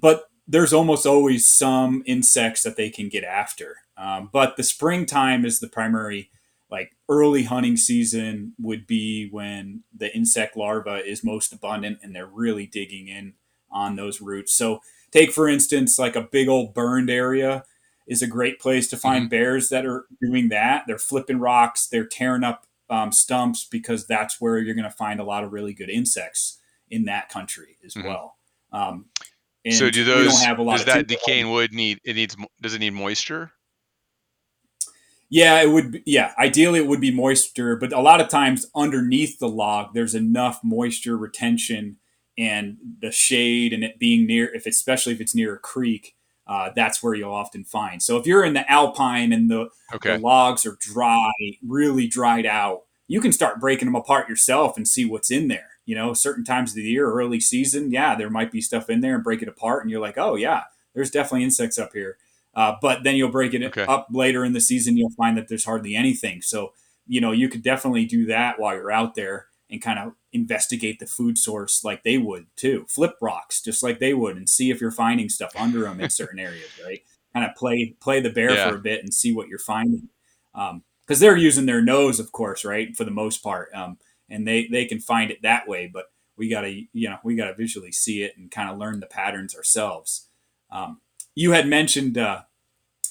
but there's almost always some insects that they can get after. Um, but the springtime is the primary, like early hunting season would be when the insect larva is most abundant and they're really digging in on those roots. So take for instance like a big old burned area is a great place to find bears that are doing that. They're flipping rocks, they're tearing up um, stumps because that's where you're going to find a lot of really good insects in that country as Mhm. well. Um, so do those have a lot does that decaying wood need it needs does it need moisture Yeah, it would. Be, yeah, ideally it would be moisture, but a lot of times underneath the log, there's enough moisture retention and the shade, and it being near, if especially if it's near a creek, uh, that's where you'll often find. So if you're in the alpine and the, okay the logs are dry, really dried out, you can start breaking them apart yourself and see what's in there. You know, certain times of the year, early season, yeah, there might be stuff in there and break it apart, and you're like, oh yeah, there's definitely insects up here. Uh, but then you'll break it Okay. up later in the season, you'll find that there's hardly anything. So, you know, you could definitely do that while you're out there and kind of investigate the food source like they would too. Flip rocks just like they would and see if you're finding stuff under them in certain areas, right? Kind of play play the bear Yeah. for a bit and see what you're finding. Because they're using their nose, of course, right, for the most part, um, and they they can find it that way. But we gotta you know we gotta visually see it and kind of learn the patterns ourselves. Um, you had mentioned uh,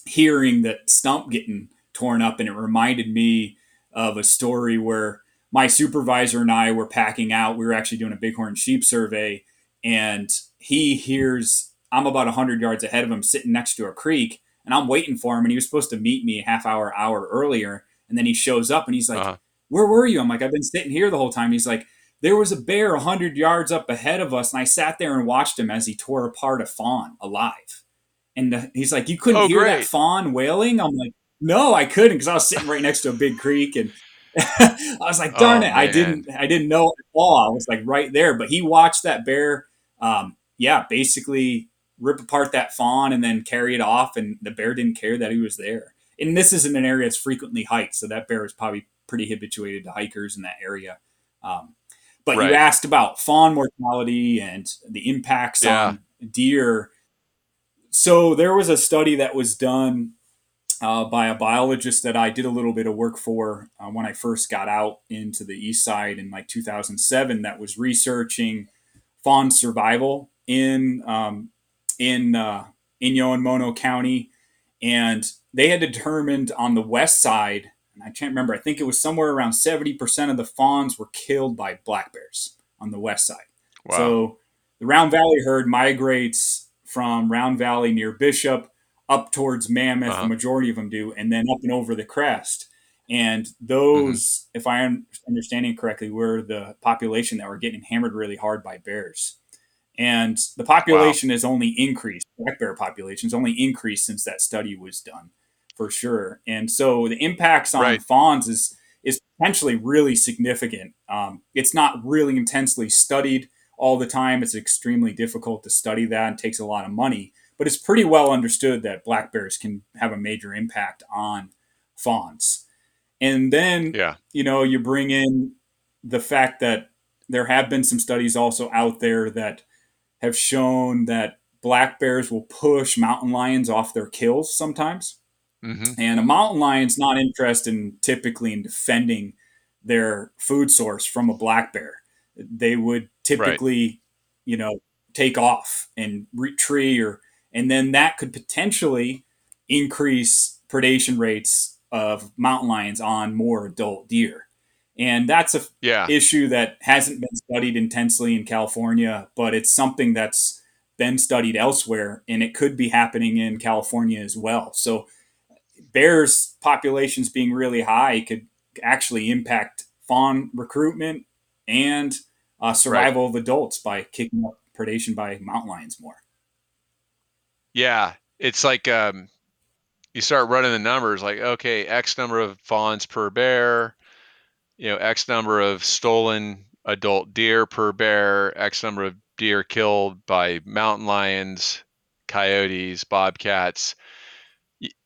hearing that stump getting torn up, and it reminded me of a story where my supervisor and I were packing out. We were actually doing a bighorn sheep survey, and he hears I'm about 100 yards ahead of him sitting next to a creek and I'm waiting for him and he was supposed to meet me a half hour hour earlier and then he shows up and he's like uh-huh. where were you I'm like I've been sitting here the whole time he's like there was a bear 100 yards up ahead of us and I sat there and watched him as he tore apart a fawn alive and the, he's like you couldn't oh, hear great. that fawn wailing I'm like no I couldn't because I was sitting right next to a big creek and I was like, darn oh, it, man. I didn't, I didn't know at all. I was like right there, but he watched that bear um, yeah, basically rip apart that fawn and then carry it off. And the bear didn't care that he was there. And this isn't an area that's frequently hiked, so that bear is probably pretty habituated to hikers in that area. Um, but right. you asked about fawn mortality and the impacts yeah. on deer. So there was a study that was done uh, by a biologist that I did a little bit of work for uh, when I first got out into the east side in like 2007 that was researching fawn survival in um, in uh, Inyo and Mono County, and they had determined on the west side, and I can't remember. I think it was somewhere around seventy percent of the fawns were killed by black bears on the west side. Wow. So the Round Valley herd migrates from Round Valley near Bishop up towards Mammoth. Uh-huh. The majority of them do, and then up and over the crest. And those, mm-hmm. if I am understanding correctly, were the population that were getting hammered really hard by bears. And the population wow. has only increased, black bear population has only increased since that study was done, for sure. And so the impacts on right. fawns is is potentially really significant. Um, it's not really intensely studied all the time. It's extremely difficult to study that and takes a lot of money. But it's pretty well understood that black bears can have a major impact on fawns. And then, yeah. you know, you bring in the fact that there have been some studies also out there that have shown that black bears will push mountain lions off their kills sometimes. Mm-hmm. And a mountain lion's not interested in typically in defending their food source from a black bear. They would typically, right. you know, take off and retreat or and then that could potentially increase predation rates of mountain lions on more adult deer. And that's a yeah. issue that hasn't been studied intensely in California, but it's something that's been studied elsewhere and it could be happening in California as well. So bears populations being really high could actually impact fawn recruitment and uh, survival right. of adults by kicking up predation by mountain lions more. Yeah, it's like um, you start running the numbers like okay x number of fawns per bear you know x number of stolen adult deer per bear x number of deer killed by mountain lions coyotes bobcats.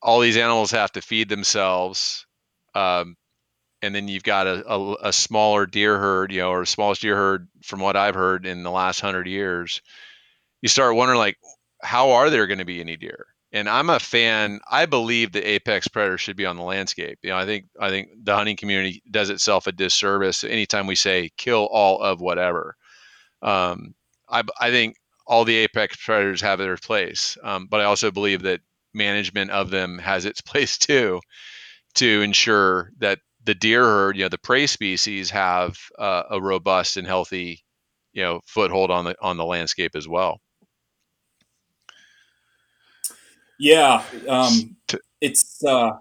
All these animals have to feed themselves um, and then you've got a, a, a, smaller deer herd you know or smallest deer herd from what i've heard in the last hundred years. You start wondering like how are there going to be any deer and I'm a fan. I believe the apex predator should be on the landscape. You know, I think I think the hunting community does itself a disservice anytime we say kill all of whatever. Um, I, I think all the apex predators have their place, um, but I also believe that management of them has its place too, to ensure that the deer herd, you know, the prey species have uh, a robust and healthy, you know, foothold on the on the landscape as well. Yeah, um, it's uh,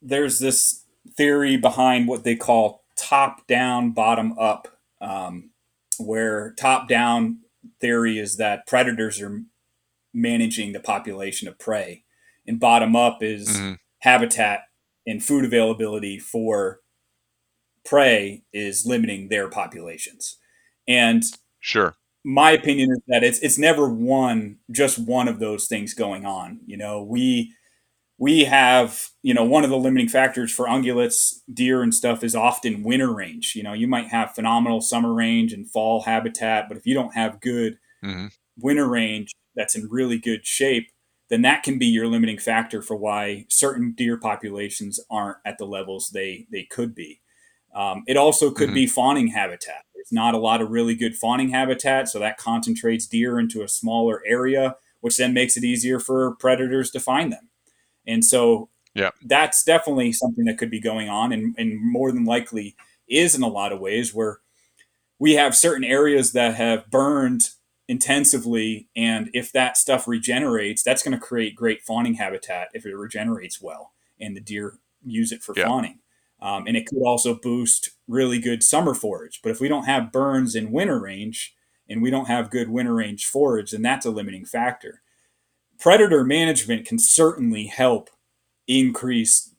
there's this theory behind what they call top down, bottom up, um, where top down theory is that predators are managing the population of prey, and bottom up is mm-hmm. habitat and food availability for prey is limiting their populations. And sure my opinion is that it's it's never one just one of those things going on. You know, we we have you know one of the limiting factors for ungulates, deer, and stuff is often winter range. You know, you might have phenomenal summer range and fall habitat, but if you don't have good mm-hmm. winter range that's in really good shape, then that can be your limiting factor for why certain deer populations aren't at the levels they they could be. Um, it also could mm-hmm. be fawning habitat. There's not a lot of really good fawning habitat, so that concentrates deer into a smaller area, which then makes it easier for predators to find them. And so yeah. that's definitely something that could be going on and, and more than likely is in a lot of ways where we have certain areas that have burned intensively, and if that stuff regenerates, that's going to create great fawning habitat if it regenerates well, and the deer use it for yeah. fawning. Um, and it could also boost really good summer forage. But if we don't have burns in winter range, and we don't have good winter range forage, then that's a limiting factor. Predator management can certainly help increase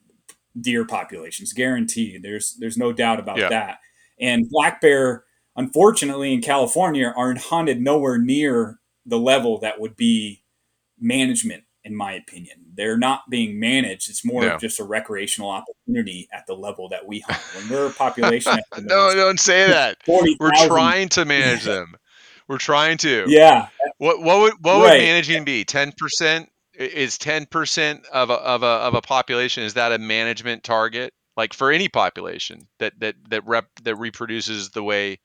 deer populations, guaranteed. There's there's no doubt about yeah. that. And black bear, unfortunately, in California, are hunted nowhere near the level that would be management, in my opinion. They're not being managed. It's more of just a recreational opportunity at the level that we hunt. When we're population, no, don't say that. 40, we're 000. trying to manage them. We're trying to. Yeah. What what would what right. would managing be? Ten percent is ten percent of a of a of a population. Is that a management target? Like for any population that that that rep that reproduces the way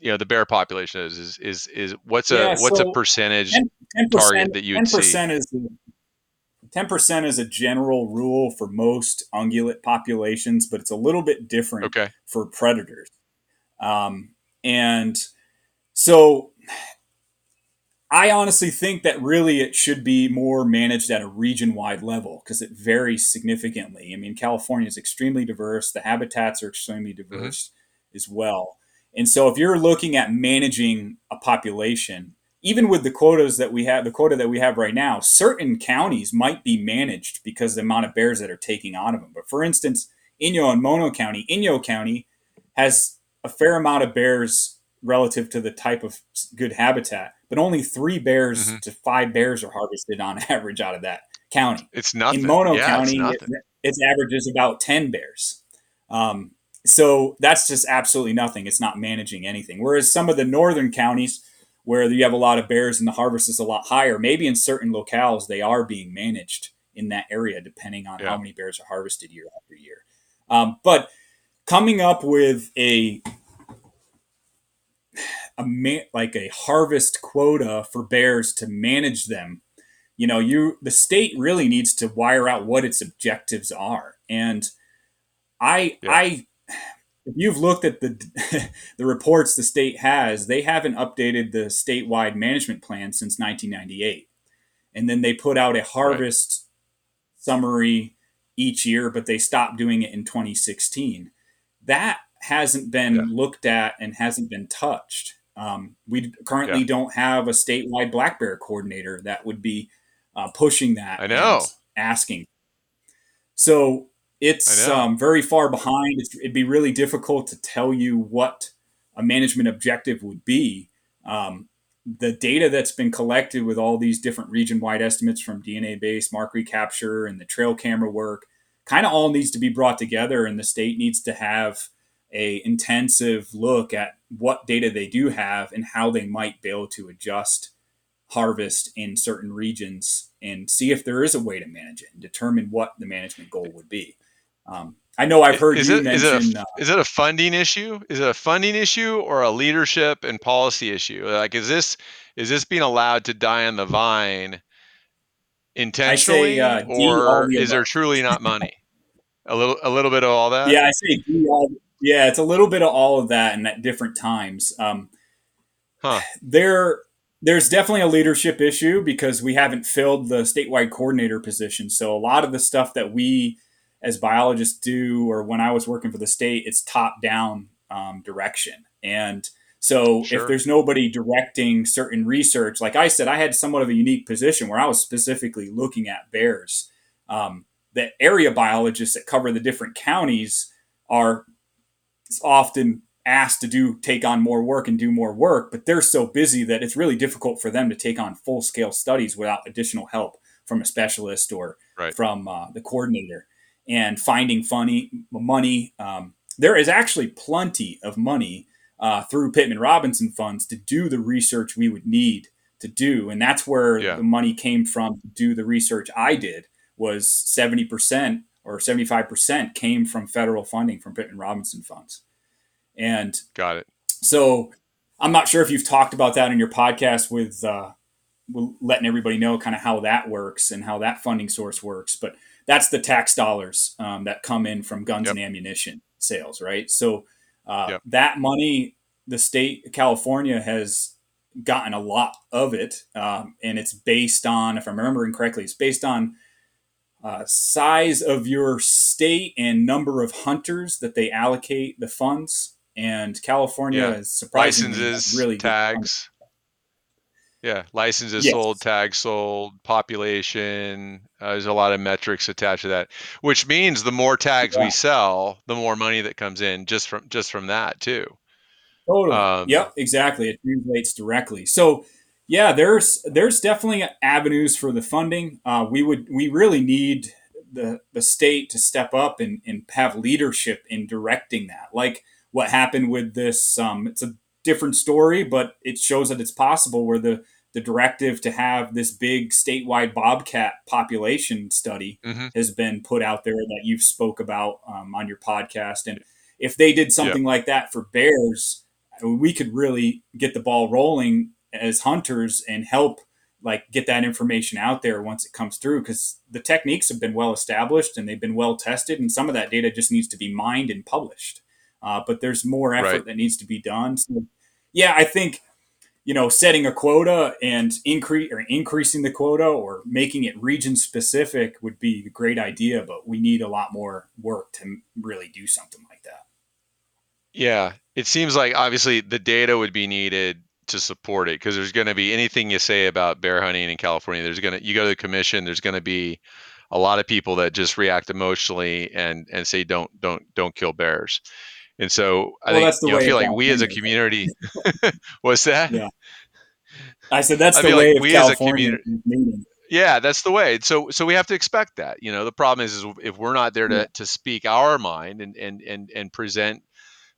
you know the bear population is is is, is what's a what's so a percentage 10, 10%, target that you would 10% see? Is ten percent is a general rule for most ungulate populations, but it's a little bit different okay. for predators. Um, and so I honestly think that really it should be more managed at a region wide level because it varies significantly. I mean, California is extremely diverse, the habitats are extremely mm-hmm. diverse mm-hmm. as well. And so if you're looking at managing a population, even with the quotas that we have, the quota that we have right now, certain counties might be managed because the amount of bears that are taking out of them. But for instance, Inyo and Mono County, Inyo County has a fair amount of bears relative to the type of good habitat. But only three bears mm-hmm. to five bears are harvested on average out of that county. It's nothing. In Mono yeah, County, it's it, its average is about 10 bears. Um, so that's just absolutely nothing. It's not managing anything. Whereas some of the northern counties, where you have a lot of bears and the harvest is a lot higher, maybe in certain locales they are being managed in that area, depending on yeah. how many bears are harvested year after year. Um, but coming up with a a like a harvest quota for bears to manage them you know you the state really needs to wire out what its objectives are and i yeah. i if you've looked at the the reports the state has they haven't updated the statewide management plan since 1998 and then they put out a harvest right. summary each year but they stopped doing it in 2016 that hasn't been yeah. looked at and hasn't been touched um, we currently yeah. don't have a statewide black bear coordinator that would be uh, pushing that. I know. asking. So it's um, very far behind. It's, it'd be really difficult to tell you what a management objective would be. Um, the data that's been collected with all these different region wide estimates from DNA based mark recapture and the trail camera work kind of all needs to be brought together, and the state needs to have a intensive look at what data they do have and how they might be able to adjust harvest in certain regions and see if there is a way to manage it and determine what the management goal would be. Um, I know I've heard is you it, mention. Is it, a, uh, is it a funding issue? Is it a funding issue or a leadership and policy issue? Like, is this is this being allowed to die on the vine intentionally, say, uh, or is there truly not money? a little, a little bit of all that. Yeah, I say yeah, it's a little bit of all of that and at different times. Um, huh. There, there's definitely a leadership issue because we haven't filled the statewide coordinator position. So a lot of the stuff that we as biologists do, or when I was working for the state, it's top down um, direction. And so sure. if there's nobody directing certain research, like I said, I had somewhat of a unique position where I was specifically looking at bears. Um, the area biologists that cover the different counties are often asked to do take on more work and do more work, but they're so busy that it's really difficult for them to take on full scale studies without additional help from a specialist or right. from uh, the coordinator. And finding funny money, um, there is actually plenty of money uh, through Pittman-Robertson funds to do the research we would need to do, and that's where yeah. the money came from to do the research I did was seventy percent or 75% came from federal funding from Pittman-Robertson funds. And got it. So I'm not sure if you've talked about that in your podcast with uh, letting everybody know kind of how that works and how that funding source works, but that's the tax dollars um, that come in from guns yep. and ammunition sales, right? So uh, yep. that money, the state of California has gotten a lot of it, um, and it's based on, if I'm remembering correctly, it's based on uh, size of your state and number of hunters that they allocate the funds. And California Yeah. is surprisingly Licenses, really tags. Yeah, licenses Yes. sold, tags sold, population. Uh, there's a lot of metrics attached to that, which means the more tags Yeah. we sell, the more money that comes in just from just from that too. Totally. Um, yep, exactly. It translates directly. So, yeah, there's there's definitely avenues for the funding. Uh, we would we really need the the state to step up and, and have leadership in directing that. Like what happened with this, um, it's a different story, but it shows that it's possible. Where the the directive to have this big statewide bobcat population study mhm. has been put out there that you've spoke about um, on your podcast, and if they did something like that for bears we could really get the ball rolling as hunters and help like get that information out there once it comes through because the techniques have been well established and they've been well tested and some of that data just needs to be mined and published uh, but there's more effort Right. that needs to be done so yeah i think you know setting a quota and increase or increasing the quota or making it region specific would be a great idea but we need a lot more work to really do something like that Yeah, it seems like obviously the data would be needed to support it because there's going to be anything you say about bear hunting in California. There's going to you go to the commission. There's going to be a lot of people that just react emotionally and and say don't don't don't kill bears. And so I Well, think you know, I feel like we as a community. What's that? Yeah. I said that's I the like way of we as a California community- Yeah, that's the way. So so we have to expect that. You know, the problem is, is if we're not there to, Yeah. to speak our mind and and and and present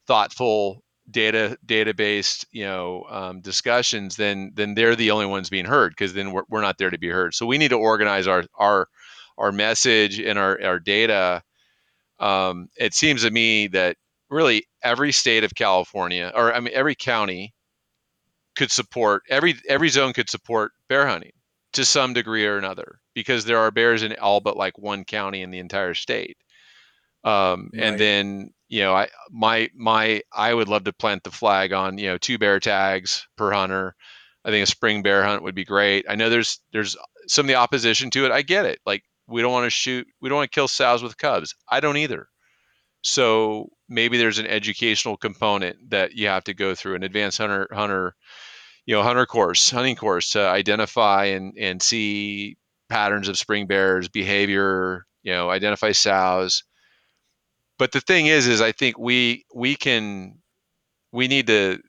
thoughtful data data based you know um, discussions, then then they're the only ones being heard because then we're, we're not there to be heard. So we need to organize our our our message and our our data. Um, it seems to me that really every state of California, or I mean every county, could support every every zone could support bear hunting to some degree or another because there are bears in all but like one county in the entire state. Um, Right. and then you know I my my I would love to plant the flag on you know two bear tags per hunter. I think a spring bear hunt would be great. I know there's there's some of the opposition to it. I get it. Like we don't want to shoot, we don't want to kill sows with cubs. I don't either. So maybe there's an educational component that you have to go through an advanced hunter hunter you know hunter course hunting course to identify and and see patterns of spring bears behavior you know identify sows. But the thing is is i think we we can we need to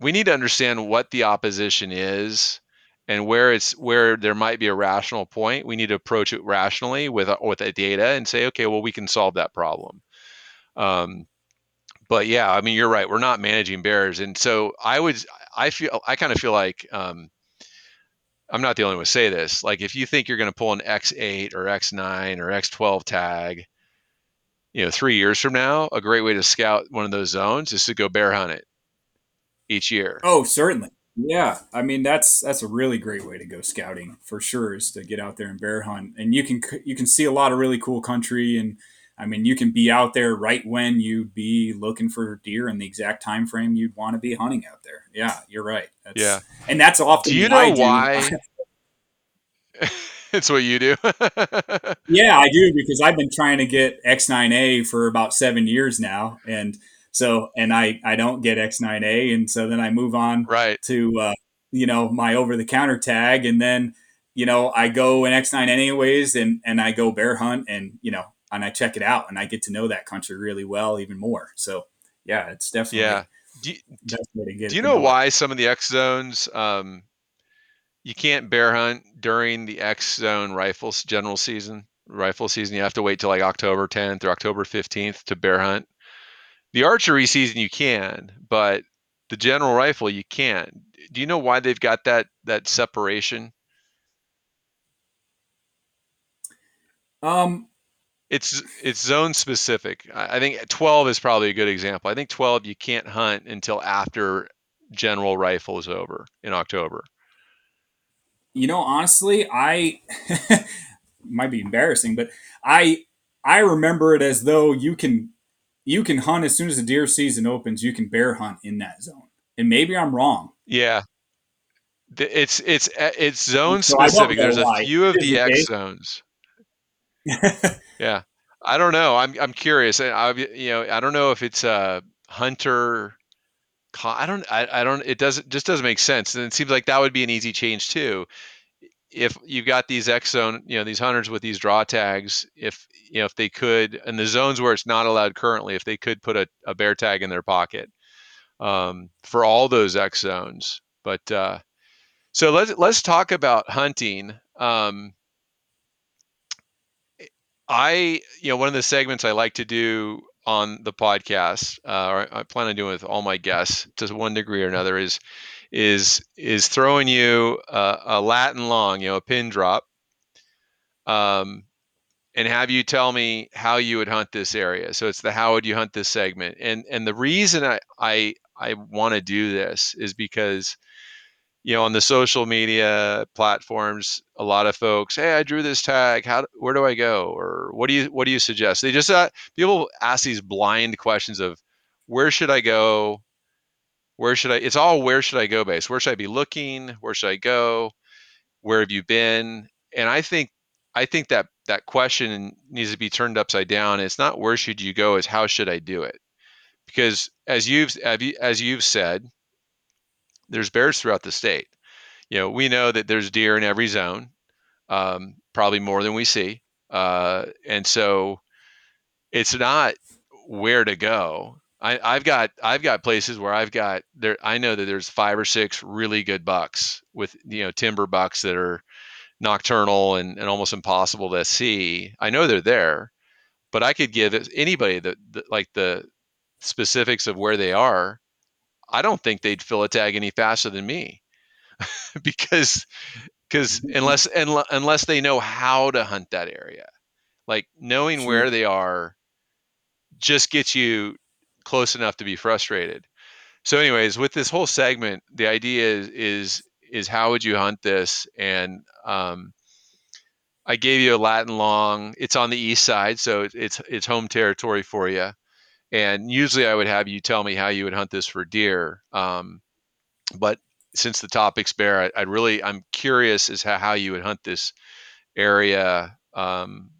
we need to understand what the opposition is and where it's where there might be a rational point. We need to approach it rationally with with a data and say okay well we can solve that problem um, but yeah i mean you're right we're not managing bears and so i would i feel i kind of feel like um, i'm not the only one to say this like if you think you're going to pull an x8 or x9 or x12 tag you know three years from now a great way to scout one of those zones is to go bear hunt it each year Oh, certainly. Yeah, I mean that's that's a really great way to go scouting for sure. Is to get out there and bear hunt, and you can you can see a lot of really cool country, and I mean you can be out there right when you'd be looking for deer in the exact time frame you'd want to be hunting out there. Yeah, you're right. That's, Yeah. and that's often do you know why it's what you do Yeah, I do because I've been trying to get X9A for about seven years now, and so and I I don't get X9A, and so then I move on right to uh, you know my over the counter tag, and then you know I go in X9 anyways, and and I go bear hunt, and you know and I check it out, and I get to know that country really well, even more. So yeah, it's definitely yeah do, the best way to get. do you know it. why some of the x zones um, you can't bear hunt during the X zone rifles general season rifle season. You have to wait till like October 10th or October 15th to bear hunt. The archery season you can, but the general rifle you can't. Do you know why they've got that that separation? Um, It's it's zone specific. I think 12 is probably a good example. I think 12 you can't hunt until after general rifle is over in October. you know, honestly, I might be embarrassing, but I I remember it as though you can you can hunt as soon as the deer season opens. You can bear hunt in that zone, and maybe I'm wrong. Yeah. It's it's it's zone so specific. There's a few of the X zones. yeah, I don't know. I'm I'm curious. I you know I don't know if it's a hunter. I don't I, I don't. It doesn't just doesn't make sense. And it seems like that would be an easy change too. If you've got these X zone, you know these hunters with these draw tags, if you know if they could, and the zones where it's not allowed currently, if they could put a, a bear tag in their pocket um, for all those X zones. But uh, so let's let's talk about hunting. Um, I, you know, one of the segments I like to do on the podcast, uh, or I plan on doing with all my guests to one degree or another, is is is throwing you a, a Latin long, you know, a pin drop, um, and have you tell me how you would hunt this area. So it's the how would you hunt this segment, and and the reason I I I want to do this is because you know on the social media platforms a lot of folks hey i drew this tag. How where do i go? or what do you what do you suggest? They just uh, people ask these blind questions of where should i go? Where should i it's all where should i go based where should i be looking? Where should i go? Where have you been? And i think i think that that question needs to be turned upside down. It's not where should you go? It's how should i do it? Because as you've as you've said there's bears throughout the state. You know, we know that there's deer in every zone, um, probably more than we see, uh, and so it's not where to go. I, I've got I've got places where I've got there. I know that there's five or six really good bucks with you know timber bucks that are nocturnal and, and almost impossible to see. I know they're there, but I could give anybody the, the like the specifics of where they are I don't think they'd fill a tag any faster than me because because mm-hmm. unless unless they know how to hunt that area, like knowing where they are, just gets you close enough to be frustrated. So, anyways, with this whole segment, the idea is is is how would you hunt this? And um, I gave you a Latin long. It's on the east side, so it's it's home territory for you. And usually I would have you tell me how you would hunt this for deer. Um, but since the topic's bear, I, I really I'm curious as how, how you would hunt this area um,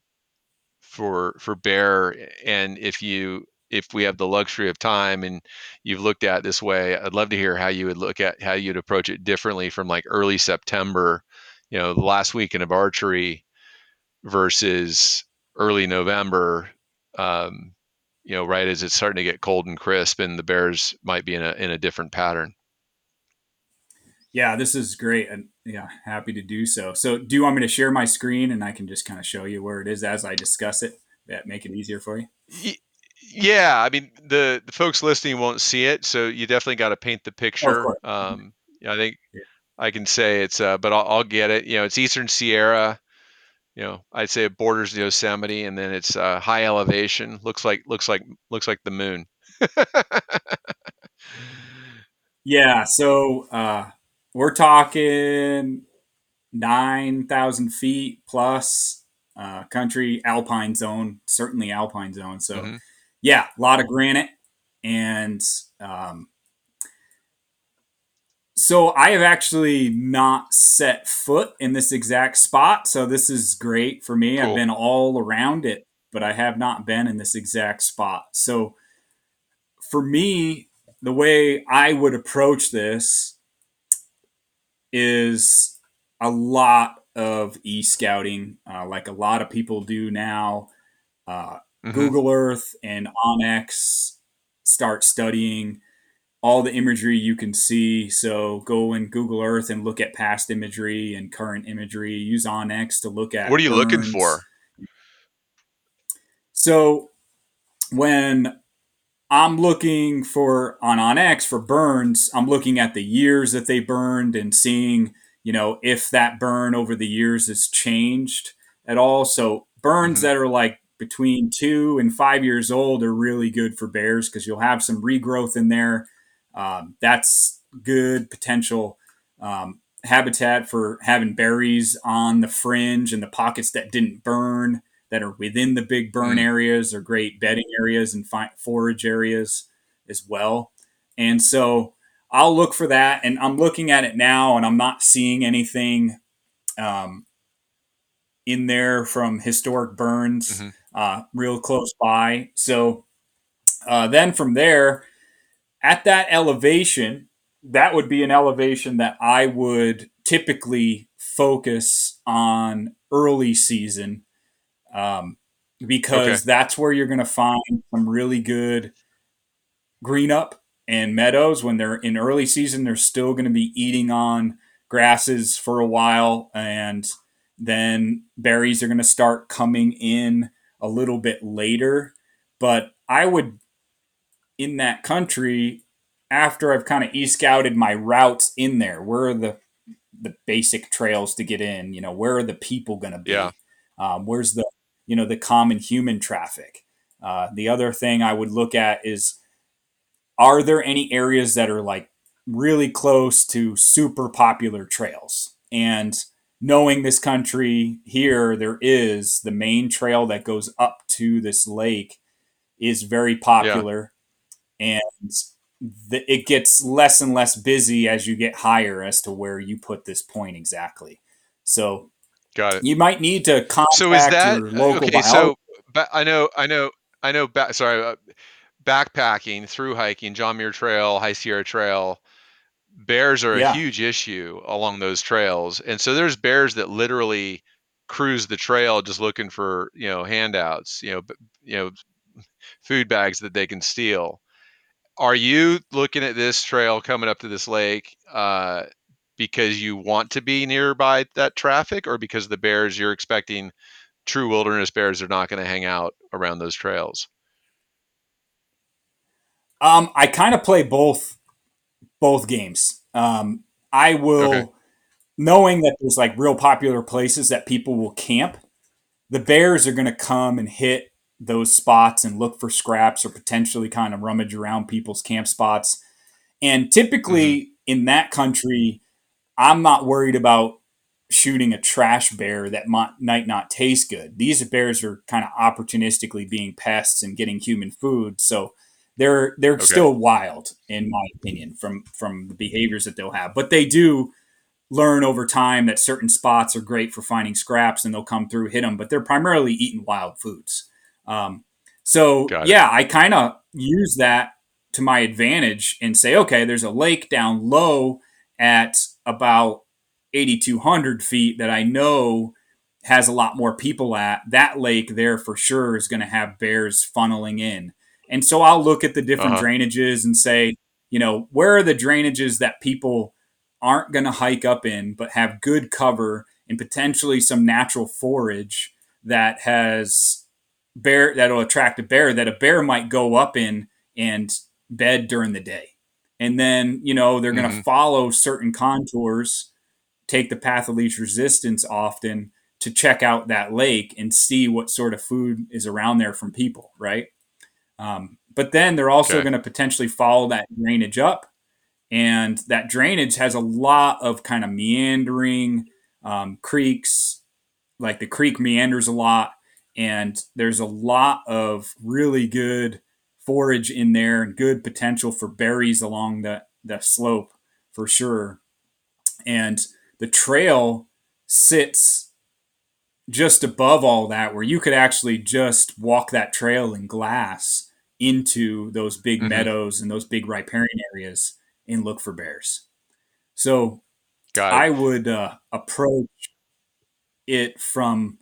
for for bear. And if you if we have the luxury of time and you've looked at this way, I'd love to hear how you would look at how you'd approach it differently from like early September, you know, the last weekend of archery versus early November. Um, you know, right as it's starting to get cold and crisp, and the bears might be in a in a different pattern. Yeah, this is great, and yeah, happy to do so. So, do you want me to share my screen, and I can just kind of show you where it is as I discuss it? That make it easier for you. Yeah, I mean the the folks listening won't see it, so you definitely got to paint the picture. Oh, um, I think yeah. I can say it's, uh, but I'll, I'll, get it. You know, it's Eastern Sierra you know, I'd say it borders the Yosemite, and then it's uh, high elevation. Looks like looks like looks like the moon. yeah, so uh, we're talking nine thousand feet plus uh, country alpine zone, certainly alpine zone. So, mm-hmm. yeah, a lot of granite, and um, so I have actually not set foot in this exact spot. So this is great for me. Cool. I've been all around it, but I have not been in this exact spot. So for me, the way I would approach this is a lot of e scouting, uh, like a lot of people do now. Uh, mm-hmm. Google Earth and onX start studying all the imagery you can see. So go in Google Earth and look at past imagery and current imagery. Use onX to look at. What are you burns. looking for? So when I'm looking for on onX for burns, I'm looking at the years that they burned and seeing, you know, if that burn over the years has changed at all. So burns mm-hmm. that are like between two and five years old are really good for bears because you'll have some regrowth in there um, that's good potential um, habitat for having berries on the fringe and the pockets that didn't burn that are within the big burn mm. areas are great bedding areas and forage areas as well. And so I'll look for that, and I'm looking at it now, and I'm not seeing anything um, in there from historic burns, hmm uh, real close by. So uh, then from there, at that elevation, that would be an elevation that I would typically focus on early season um, Okay. because that's where you're going to find some really good green up and meadows when they're in early season they're still going to be eating on grasses for a while and then berries are going to start coming in a little bit later but i would in that country after i've kind of e-scouted my routes in there where are the the basic trails to get in you know where are the people going to Yeah. be um, where's the you know the common human traffic uh, the other thing i would look at is are there any areas that are like really close to super popular trails? And knowing this country here, there is the main trail that goes up to this lake is very Yeah. popular and the, it gets less and less busy as you get higher as to where you put this point exactly. So Got it. you might need to So is contact that your local okay? biologist. So ba- I know, I know, I know. Ba- sorry, uh, backpacking, through hiking, John Muir Trail, High Sierra Trail. Bears are a Yeah. huge issue along those trails, and so there's bears that literally cruise the trail just looking for you know handouts, you know, you know, food bags that they can steal. Are you looking at this trail coming up to this lake uh, because you want to be nearby that traffic, or because the bears you're expecting true wilderness bears are not going to hang out around those trails? Um, I kind of play both both games. Um, I Okay. will knowing that there's like real popular places that people will camp, the bears are going to come and hit those spots and look for scraps or potentially kind of rummage around people's camp spots. And typically mm-hmm. in that country, I'm not worried about shooting a trash bear that might, might not taste good. These bears are kind of opportunistically being pests and getting human food. So they're they're Okay. still wild in my opinion from from the behaviors that they'll have. But they do learn over time that certain spots are great for finding scraps and they'll come through hit them but they're primarily eating wild foods um, so yeah i kind of use that to my advantage and say okay there's a lake down low at about 8200 feet that i know has a lot more people at. That lake there for sure is going to have bears funneling in. And so i'll look at the different huh. drainages and say you know where are the drainages that people aren't going to hike up in, but have good cover and potentially some natural forage that has bear that'll attract a bear that a bear might go up in and bed during the day. And then, you know, they're going to follow certain contours, take the path of least resistance often to check out that lake and see what sort of food is around there from people, right? Um, but then they're also Okay. going to potentially follow that drainage up and that drainage has a lot of kind of meandering um, creeks like the creek meanders a lot and there's a lot of really good forage in there and good potential for berries along the, the slope for sure. And the trail sits just above all that where you could actually just walk that trail in glass into those big hmm meadows and those big riparian areas and look for bears. So. I would uh, approach it from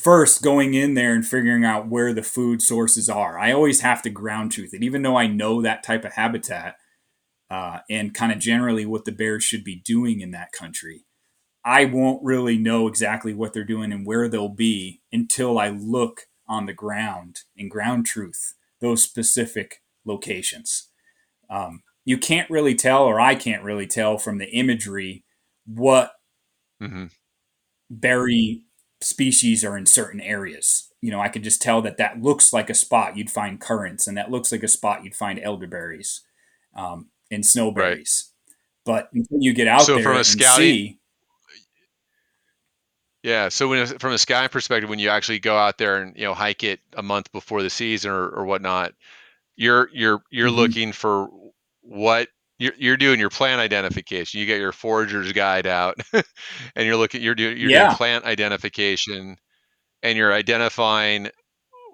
first going in there and figuring out where the food sources are. I always have to ground truth it, even though I know that type of habitat uh, and kind of generally what the bears should be doing in that country. I won't really know exactly what they're doing and where they'll be until I look on the ground and ground truth those specific locations. Um, you can't really tell, or I can't really tell from the imagery, what hmm berry species are in certain areas. You know, I could just tell that that looks like a spot you'd find currants, and that looks like a spot you'd find elderberries um, and Right. snowberries. But until you get out So from there a and scouting, see, yeah. So when from a scouting perspective, when you actually go out there and you know hike it a month before the season or, or whatnot, you're you're you're mhm, looking for what? You're, you're doing your plant identification. You get your forager's guide out, and you're looking. You're doing you're doing plant identification, and you're identifying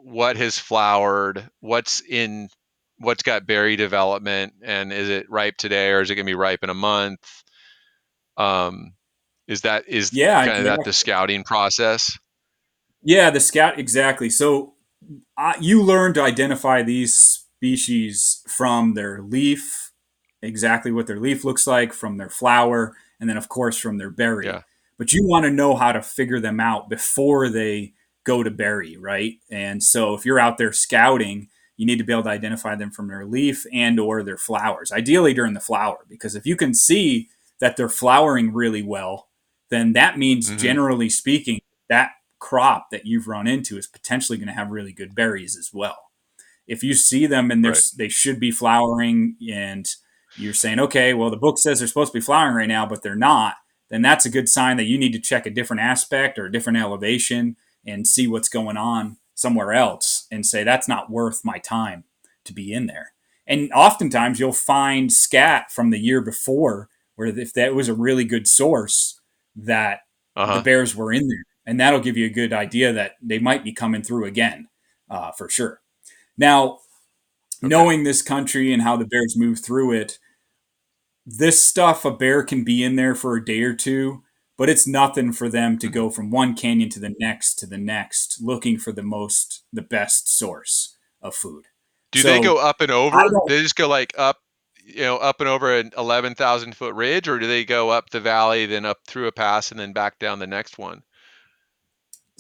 what has flowered, what's in, what's got berry development, and is it ripe today or is it going to be ripe in a month? Um, is that is yeah, kind of that the scouting process? Yeah, the scout exactly. So uh, you learn to identify these species from their leaf, exactly what their leaf looks like, from their flower, and then of course from their berry. Yeah. But you want to know how to figure them out before they go to berry, right? And so if you're out there scouting, you need to be able to identify them from their leaf and or their flowers. Ideally during the flower, because if you can see that they're flowering really well, then that means hmm generally speaking that crop that you've run into is potentially going to have really good berries as well. If you see them and Right. they should be flowering and you're saying, okay, well the book says they're supposed to be flowering right now, but they're not, then that's a good sign that you need to check a different aspect or a different elevation and see what's going on somewhere else and say that's not worth my time to be in there. And oftentimes you'll find scat from the year before where if that was a really good source that Uh the bears were in there and that'll give you a good idea that they might be coming through again uh, for sure. Now, Okay. knowing this country and how the bears move through it, this stuff a bear can be in there for a day or two, but it's nothing for them to go from one canyon to the next to the next looking for the most the best source of food. Do they go up and over? They just go like up, you know, up and over an eleven thousand foot ridge, or do they go up the valley, then up through a pass, and then back down the next one?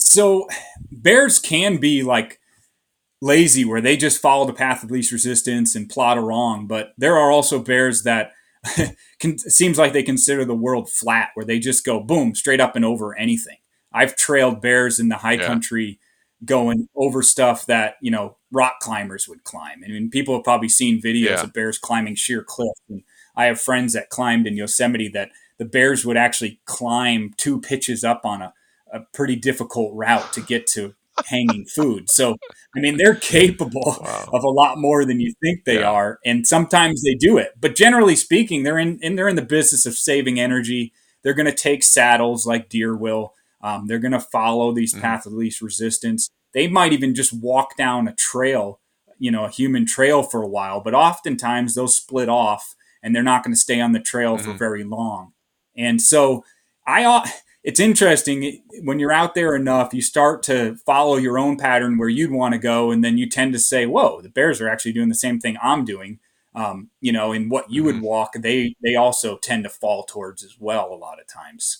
so bears can be like lazy where they just follow the path of least resistance and plot along. But there are also bears that can, seems like they consider the world flat, where they just go boom straight up and over anything. I've trailed bears in the high Yeah. country going over stuff that you know rock climbers would climb. I mean, people have probably seen videos Yeah. of bears climbing sheer cliffs. And I have friends that climbed in Yosemite that the bears would actually climb two pitches up on a, a pretty difficult route to get to hanging food. So I mean, they're capable Wow. of a lot more than you think they Yeah. are, and sometimes they do it. But generally speaking, they're in, and they're in the business of saving energy. They're going to take saddles like deer will. Um, they're going to follow these hmm paths of least resistance. They might even just walk down a trail, you know, a human trail for a while. But oftentimes they'll split off, and they're not going to stay on the trail for hmm very long. And so I it's interesting when you're out there enough, you start to follow your own pattern where you'd want to go, and then you tend to say, "Whoa, the bears are actually doing the same thing I'm doing." Um, you know, and what you would hmm walk, they they also tend to fall towards as well a lot of times.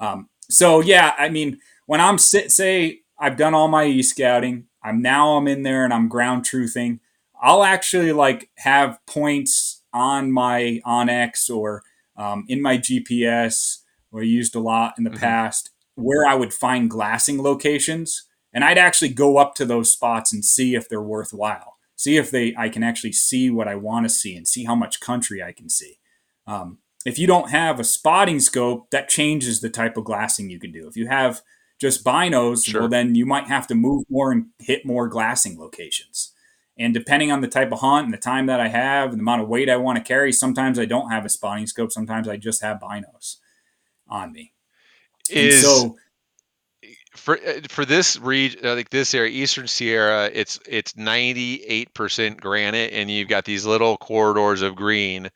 Um, so yeah, I mean, when I'm sit, say I've done all my e scouting, I'm now I'm in there and I'm ground truthing. I'll actually like have points on my onX or um, in my GPS or used a lot in the hmm past where I would find glassing locations, and I'd actually go up to those spots and see if they're worthwhile. See if they I can actually see what I want to see and see how much country I can see. Um, if you don't have a spotting scope, that changes the type of glassing you can do. If you have just binos, well, then you might have to move more and hit more glassing locations. And depending on the type of hunt and the time that I have and the amount of weight I want to carry, sometimes I don't have a spotting scope. Sometimes I just have binos on me. And Is so, for uh, for this region, uh, like this area, Eastern Sierra, it's it's 98% granite, and you've got these little corridors of green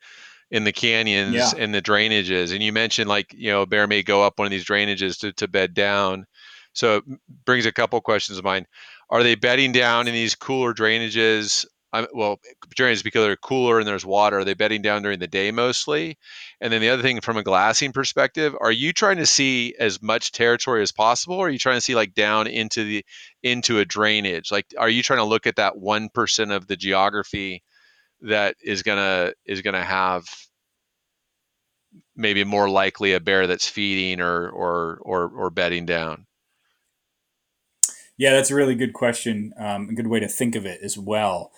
in the canyons yeah, and the drainages. And you mentioned like, you know, a bear may go up one of these drainages to, to bed down. So it brings a couple questions of mine. Are they bedding down in these cooler drainages? Um, well, is because they're cooler and there's water. Are they bedding down during the day mostly? And then the other thing from a glassing perspective, are you trying to see as much territory as possible? Or are you trying to see like down into the into a drainage? Like are you trying to look at that one percent of the geography that is gonna is gonna have maybe more likely a bear that's feeding or or or, or bedding down. yeah, that's a really good question. Um, a good way to think of it as well.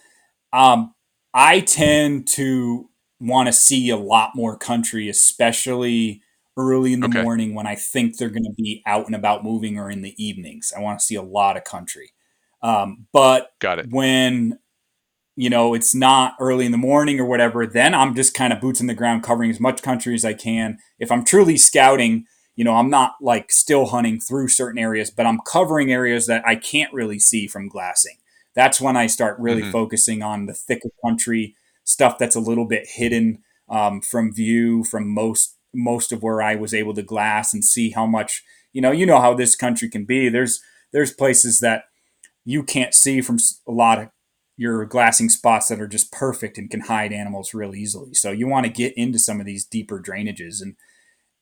Um, I tend to want to see a lot more country, especially early in the Okay, morning when I think they're going to be out and about moving or in the evenings. I want to see a lot of country. Um, but got it. when you know, it's not early in the morning or whatever, then I'm just kind of boots in the ground covering as much country as I can. If I'm truly scouting, you know, I'm not like still hunting through certain areas, but I'm covering areas that I can't really see from glassing. That's when I start really mm-hmm. focusing on the thicker country stuff that's a little bit hidden um, from view from most most of where I was able to glass and see how much you know. You know how this country can be. There's there's places that you can't see from a lot of your glassing spots that are just perfect and can hide animals real easily. So you want to get into some of these deeper drainages and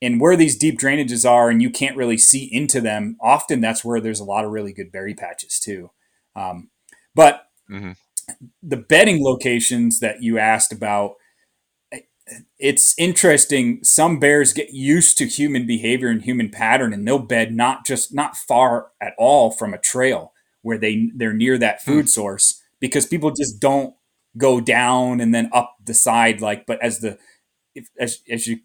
and where these deep drainages are and you can't really see into them often that's where there's a lot of really good berry patches too um, but mm-hmm. the bedding locations that you asked about it's interesting some bears get used to human behavior and human pattern and they'll bed not just not far at all from a trail where they they're near that food mm. source because people just don't go down and then up the side like but as the if, as, as you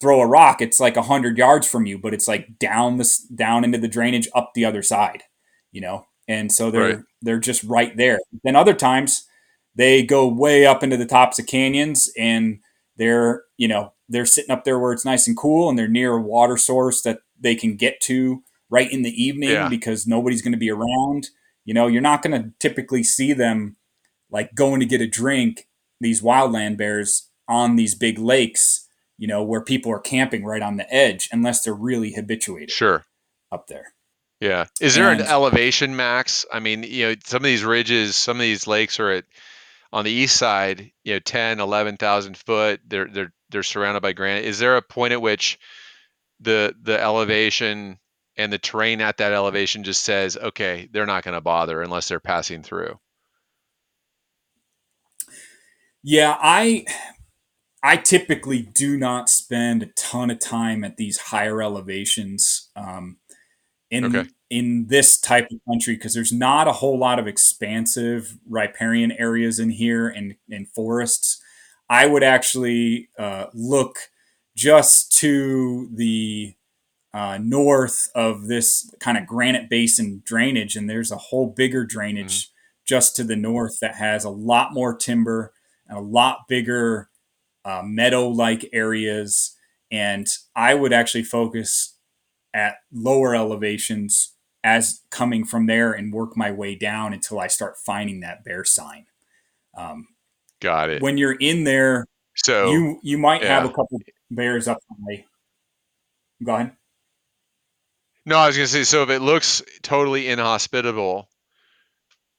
throw a rock, it's like a hundred yards from you, but it's like down this down into the drainage up the other side, you know. And so they're right. they're just right there. Then other times they go way up into the tops of canyons and they're you know they're sitting up there where it's nice and cool and they're near a water source that they can get to right in the evening yeah. because nobody's going to be around. You know, you're not going to typically see them like going to get a drink. These wildland bears on these big lakes you know, where people are camping right on the edge unless they're really habituated. Sure. Up there. Yeah. Is there and, an elevation max? I mean, you know, some of these ridges, some of these lakes are at on the east side, you know, 10, 11,000 foot. They're they're they're surrounded by granite. Is there a point at which the the elevation and the terrain at that elevation just says, okay, they're not going to bother unless they're passing through? Yeah, I I typically do not spend a ton of time at these higher elevations um, in okay. in this type of country because there's not a whole lot of expansive riparian areas in here and, and forests. I would actually uh, look just to the uh, north of this kind of granite basin drainage, and there's a whole bigger drainage mm-hmm. just to the north that has a lot more timber and a lot bigger uh, meadow like areas. And I would actually focus at lower elevations as coming from there and work my way down until I start finding that bear sign. Um, Got it. When you're in there, so you you might yeah. have a couple bears up high. Go ahead. No, I was gonna say so if it looks totally inhospitable,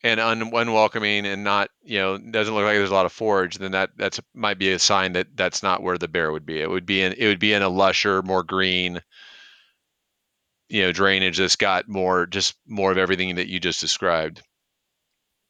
and un- unwelcoming and not you know doesn't look like there's a lot of forage then that that's might be a sign that that's not where the bear would be it would be in it would be in a lusher more green you know drainage that's got more just more of everything that you just described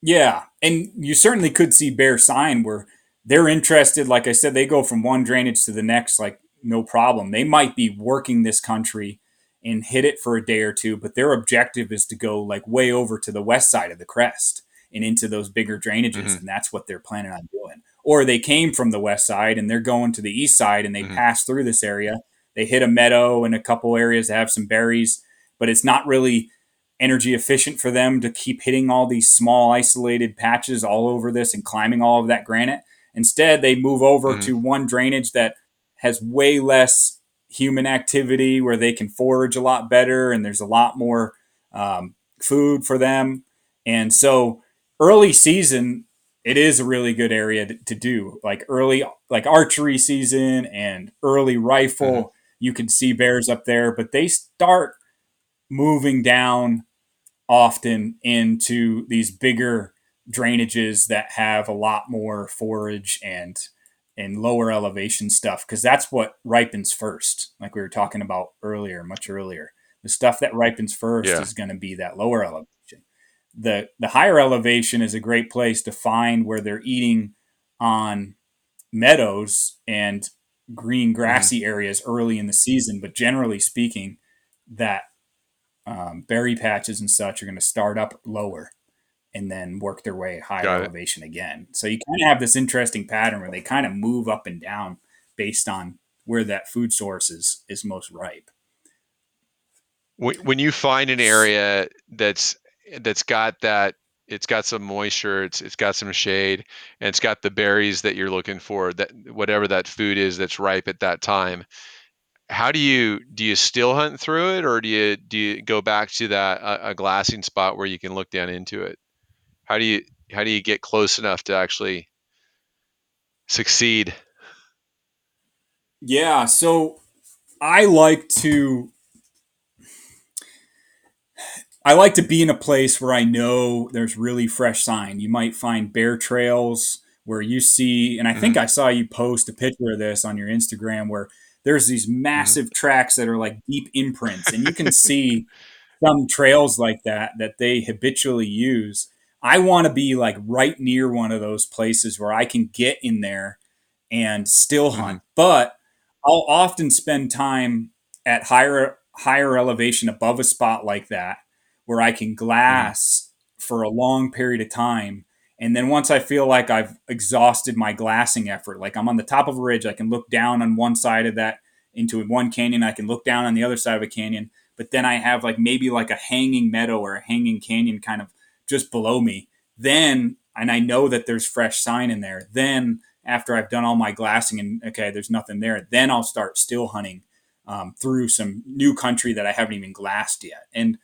yeah and you certainly could see bear sign where they're interested like i said they go from one drainage to the next like no problem they might be working this country and hit it for a day or two, but their objective is to go like way over to the west side of the crest and into those bigger drainages, mm-hmm. and that's what they're planning on doing. Or they came from the west side and they're going to the east side and they mm-hmm. pass through this area. They hit a meadow and a couple areas that have some berries, but it's not really energy efficient for them to keep hitting all these small isolated patches all over this and climbing all of that granite. Instead, they move over mm-hmm. to one drainage that has way less human activity where they can forage a lot better and there's a lot more um, food for them. And so early season, it is a really good area to, to do like early, like archery season and early rifle. Mm-hmm. You can see bears up there, but they start moving down often into these bigger drainages that have a lot more forage and and lower elevation stuff because that's what ripens first like we were talking about earlier much earlier the stuff that ripens first yeah. is going to be that lower elevation the the higher elevation is a great place to find where they're eating on meadows and green grassy areas early in the season but generally speaking that um, berry patches and such are going to start up lower and then work their way higher Got elevation it. again. So you kind of have this interesting pattern where they kind of move up and down based on where that food source is is most ripe. When you find an area that's that's got that it's got some moisture, it's it's got some shade, and it's got the berries that you're looking for. That whatever that food is that's ripe at that time. How do you do you still hunt through it, or do you do you go back to that a, a glassing spot where you can look down into it? How do you how do you get close enough to actually succeed? Yeah, so I like to I like to be in a place where I know there's really fresh sign. You might find bear trails where you see, and I think hmm I saw you post a picture of this on your Instagram where there's these hmm massive tracks that are like deep imprints, and you can see some trails like that that they habitually use. I want to be like right near one of those places where I can get in there and still hmm hunt. But I'll often spend time at higher higher elevation above a spot like that where I can glass for a long period of time. And then once I feel like I've exhausted my glassing effort, like I'm on the top of a ridge, I can look down on one side of that into one canyon, I can look down on the other side of a canyon, but then I have like maybe like a hanging meadow or a hanging canyon kind of just below me. Then, and I know that there's fresh sign in there. Then, after I've done all my glassing and okay, there's nothing there, then I'll start still hunting um, through some new country that I haven't even glassed yet. And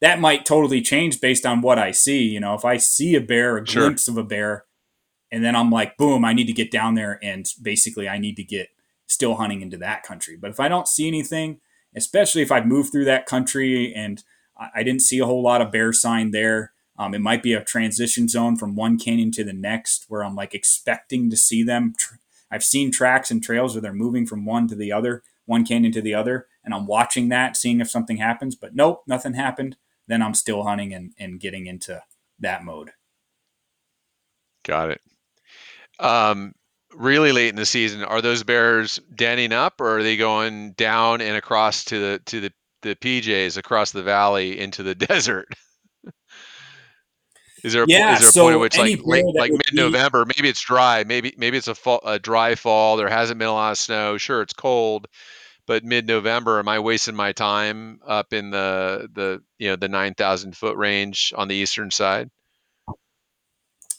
that might totally change based on what I see. You know, if I see a bear, a Sure, glimpse of a bear, and then I'm like, boom, I need to get down there and basically I need to get still hunting into that country. But if I don't see anything, especially if I've moved through that country and I didn't see a whole lot of bear sign there, um, it might be a transition zone from one canyon to the next where I'm like expecting to see them. I've seen tracks and trails where they're moving from one to the other, one canyon to the other, and I'm watching that, seeing if something happens. But nope, nothing happened. Then I'm still hunting and, and getting into that mode. got it. Um, really late in the season, are those bears denning up, or are they going down and across to the to the the PJs across the valley into the desert? Is there a Yeah, is there a point at so which like late like would be mid-November, maybe it's dry, maybe maybe it's a fall, a dry fall, there hasn't been a lot of snow. Sure, it's cold, but mid-November, am I wasting my time up in the the you know the 9,000 foot range on the eastern side?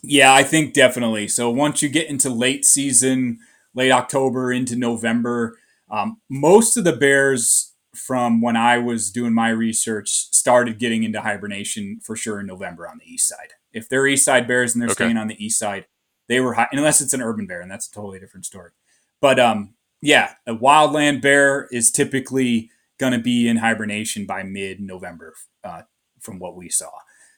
Yeah, I think definitely. So once you get into late season, late October into November, um, most of the bears from when I was doing my research started getting into hibernation for sure in November on the east side. If they're east side bears and they're Okay. staying on the east side, they were high, unless it's an urban bear, and that's a totally different story. But um, yeah, a wildland bear is typically going to be in hibernation by mid November, uh, from what we saw.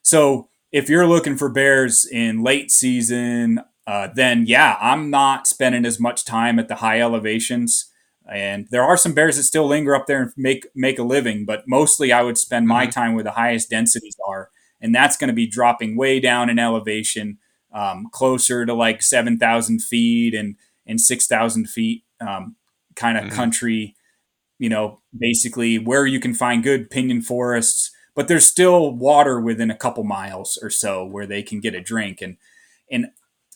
So if you're looking for bears in late season, uh, then yeah, I'm not spending as much time at the high elevations. And there are some bears that still linger up there and make make a living, but mostly I would spend my hmm time where the highest densities are, and that's going to be dropping way down in elevation, um, closer to like seven thousand feet and and six thousand feet, um, kind of hmm country you know, basically where you can find good pinyon forests, but there's still water within a couple miles or so where they can get a drink. And and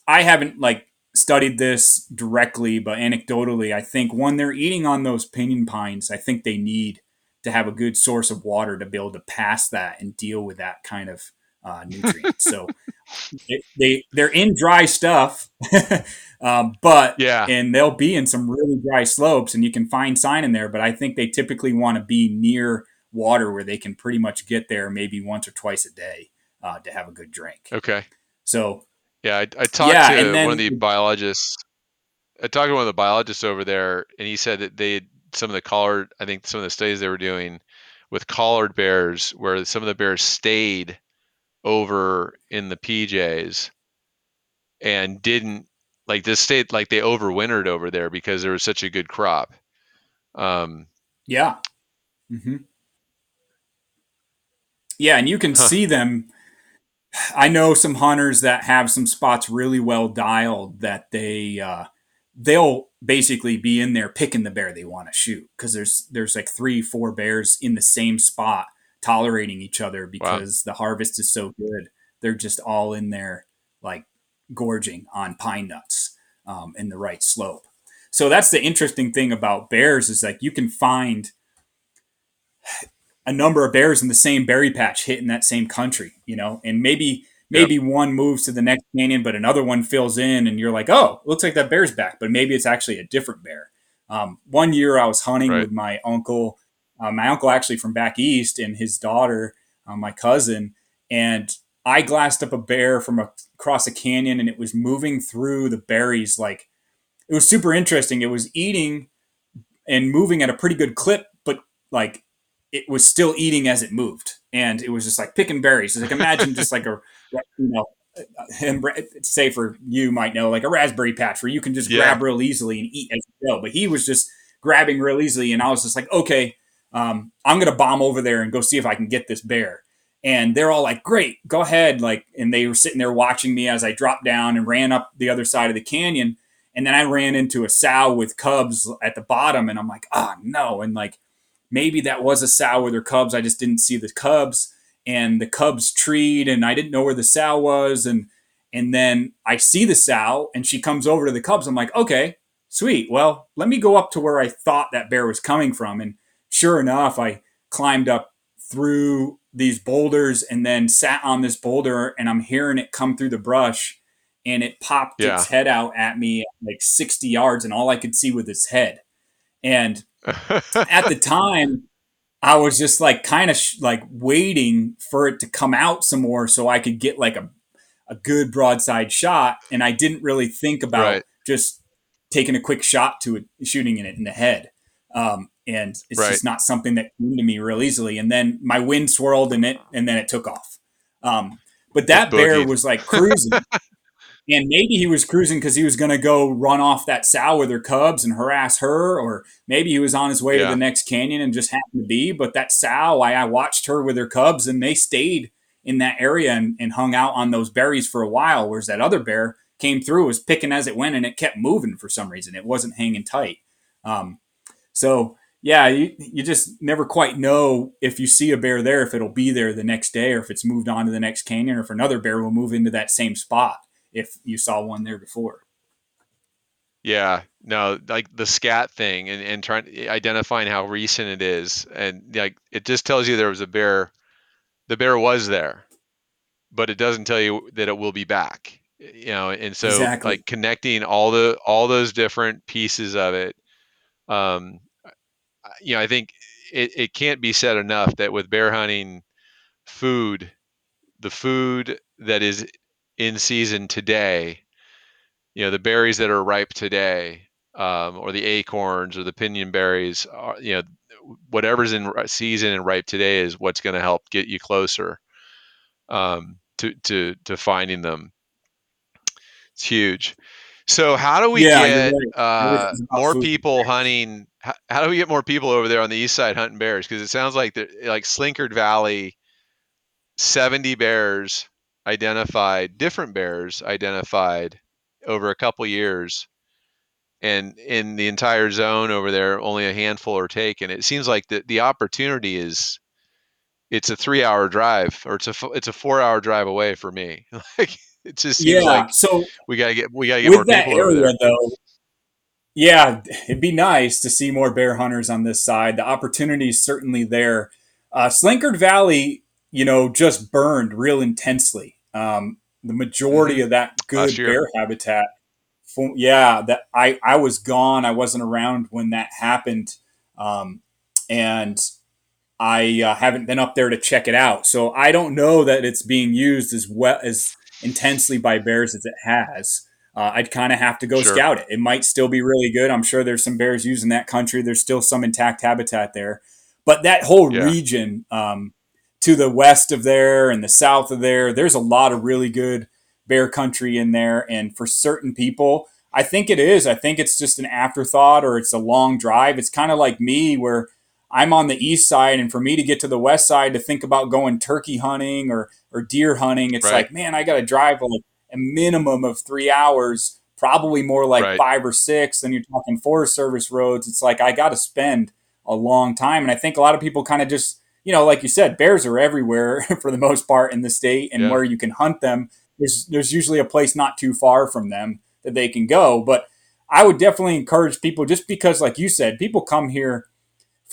I haven't like studied this directly, but anecdotally, I think when they're eating on those pinyon pines, I think they need to have a good source of water to be able to pass that and deal with that kind of uh, nutrient. So they, they they're in dry stuff, um, but Yeah. and they'll be in some really dry slopes, and you can find sign in there. But I think they typically want to be near water where they can pretty much get there maybe once or twice a day uh, to have a good drink. Okay. So Yeah, I, I talked yeah, to one of the biologists. I talked to one of the biologists over there, and he said that they some of the collared. I think some of the studies they were doing with collared bears, where some of the bears stayed over in the PJs and didn't like this state, like they overwintered over there because there was such a good crop. Um, yeah, hmm yeah, and you can huh. see them I know some hunters that have some spots really well dialed that they uh, they'll basically be in there picking the bear they want to shoot because there's there's like three four bears in the same spot tolerating each other Wow. because the harvest is so good they're just all in there like gorging on pine nuts um, in the right slope so that's the interesting thing about bears is like you can find a number of bears in the same berry patch hitting that same country, you know, and maybe maybe yep. one moves to the next canyon, but another one fills in, and you're like, oh, looks like that bear's back, but maybe it's actually a different bear. Um, one year I was hunting right. with my uncle, uh, my uncle actually from back east, and his daughter, uh, my cousin, and I glassed up a bear from a, across a canyon, and it was moving through the berries like it was super interesting. It was eating and moving at a pretty good clip, but like it was still eating as it moved, and it was just like picking berries. It's like imagine just like a you know say for you might know like a raspberry patch where you can just yeah. grab real easily and eat as you go. But he was just grabbing real easily, and I was just like, okay, um, I'm gonna bomb over there and go see if I can get this bear. And they're all like, great, go ahead. Like, and they were sitting there watching me as I dropped down and ran up the other side of the canyon. And then I ran into a sow with cubs at the bottom, and I'm like, oh no. And like maybe that was a sow with her cubs. I just didn't see the cubs and the cubs treed and I didn't know where the sow was and and then I see the sow and she comes over to the cubs. I'm like, okay, sweet. Well, let me go up to where I thought that bear was coming from. And sure enough, I climbed up through these boulders and then sat on this boulder and I'm hearing it come through the brush and it popped yeah. its head out at me like 60 yards and all I could see was its head. And at the time, I was just like kind of sh- like waiting for it to come out some more so I could get like a, a good broadside shot. And I didn't really think about right. just taking a quick shot to it, shooting in it in the head. Um, and it's right. just not something that came to me real easily. And then my wind swirled in it, and then it took off. Um, but that bear was like cruising, And maybe he was cruising because he was going to go run off that sow with her cubs and harass her, or maybe he was on his way yeah. to the next canyon and just happened to be. But that sow, I, I watched her with her cubs, and they stayed in that area and, and hung out on those berries for a while. Whereas that other bear came through, was picking as it went, and it kept moving for some reason. It wasn't hanging tight. Um, so yeah, you, you just never quite know if you see a bear there, if it'll be there the next day, or if it's moved on to the next canyon, or if another bear will move into that same spot if you saw one there before. Yeah, no, like the scat thing and, and trying to identifying how recent it is. And like it just tells you there was a bear, the bear was there, but it doesn't tell you that it will be back. You know, and so exactly. like connecting all the all those different pieces of it, um, you know, I think it, it can't be said enough that with bear hunting, food, the food that is in season today, you know, the berries that are ripe today, um, or the acorns or the pinyon berries, are, you know, whatever's in season and ripe today is what's going to help get you closer um, to to to finding them. It's huge. So how do we yeah, get right. uh, more people hunting? How, how, do we get more people over there on the east side hunting bears? Because it sounds like like Slinkard Valley, seventy bears identified different bears identified over a couple years and in the entire zone over there only a handful are taken it seems like the, the opportunity is it's a three hour drive or it's a it's a four hour drive away for me like it just seems yeah, like so we gotta get we gotta get more people area, over there. though yeah it'd be nice to see more bear hunters on this side the opportunity is certainly there uh, slinkard valley you know, just burned real intensely. Um, the majority mm-hmm. of that good bear habitat, yeah, that I, I was gone. I wasn't around when that happened. Um, and I uh, haven't been up there to check it out. So I don't know that it's being used as well as intensely by bears as it has. Uh, I'd kind of have to go sure. scout it. It might still be really good. I'm sure there's some bears using that country. There's still some intact habitat there, but that whole yeah. region, um, to the west of there and the south of there. There's a lot of really good bear country in there. And for certain people, I think it is. I think it's just an afterthought or it's a long drive. It's kind of like me where I'm on the east side, and for me to get to the west side to think about going turkey hunting or, or deer hunting, it's right. like, man, I got to drive like a minimum of three hours, probably more like right. five or six. Then you're talking Forest Service roads. It's like I got to spend a long time. And I think a lot of people kind of just you know, like you said, bears are everywhere for the most part in the state, and yeah. where you can hunt them, there's there's usually a place not too far from them that they can go. But I would definitely encourage people, just because, like you said, people come here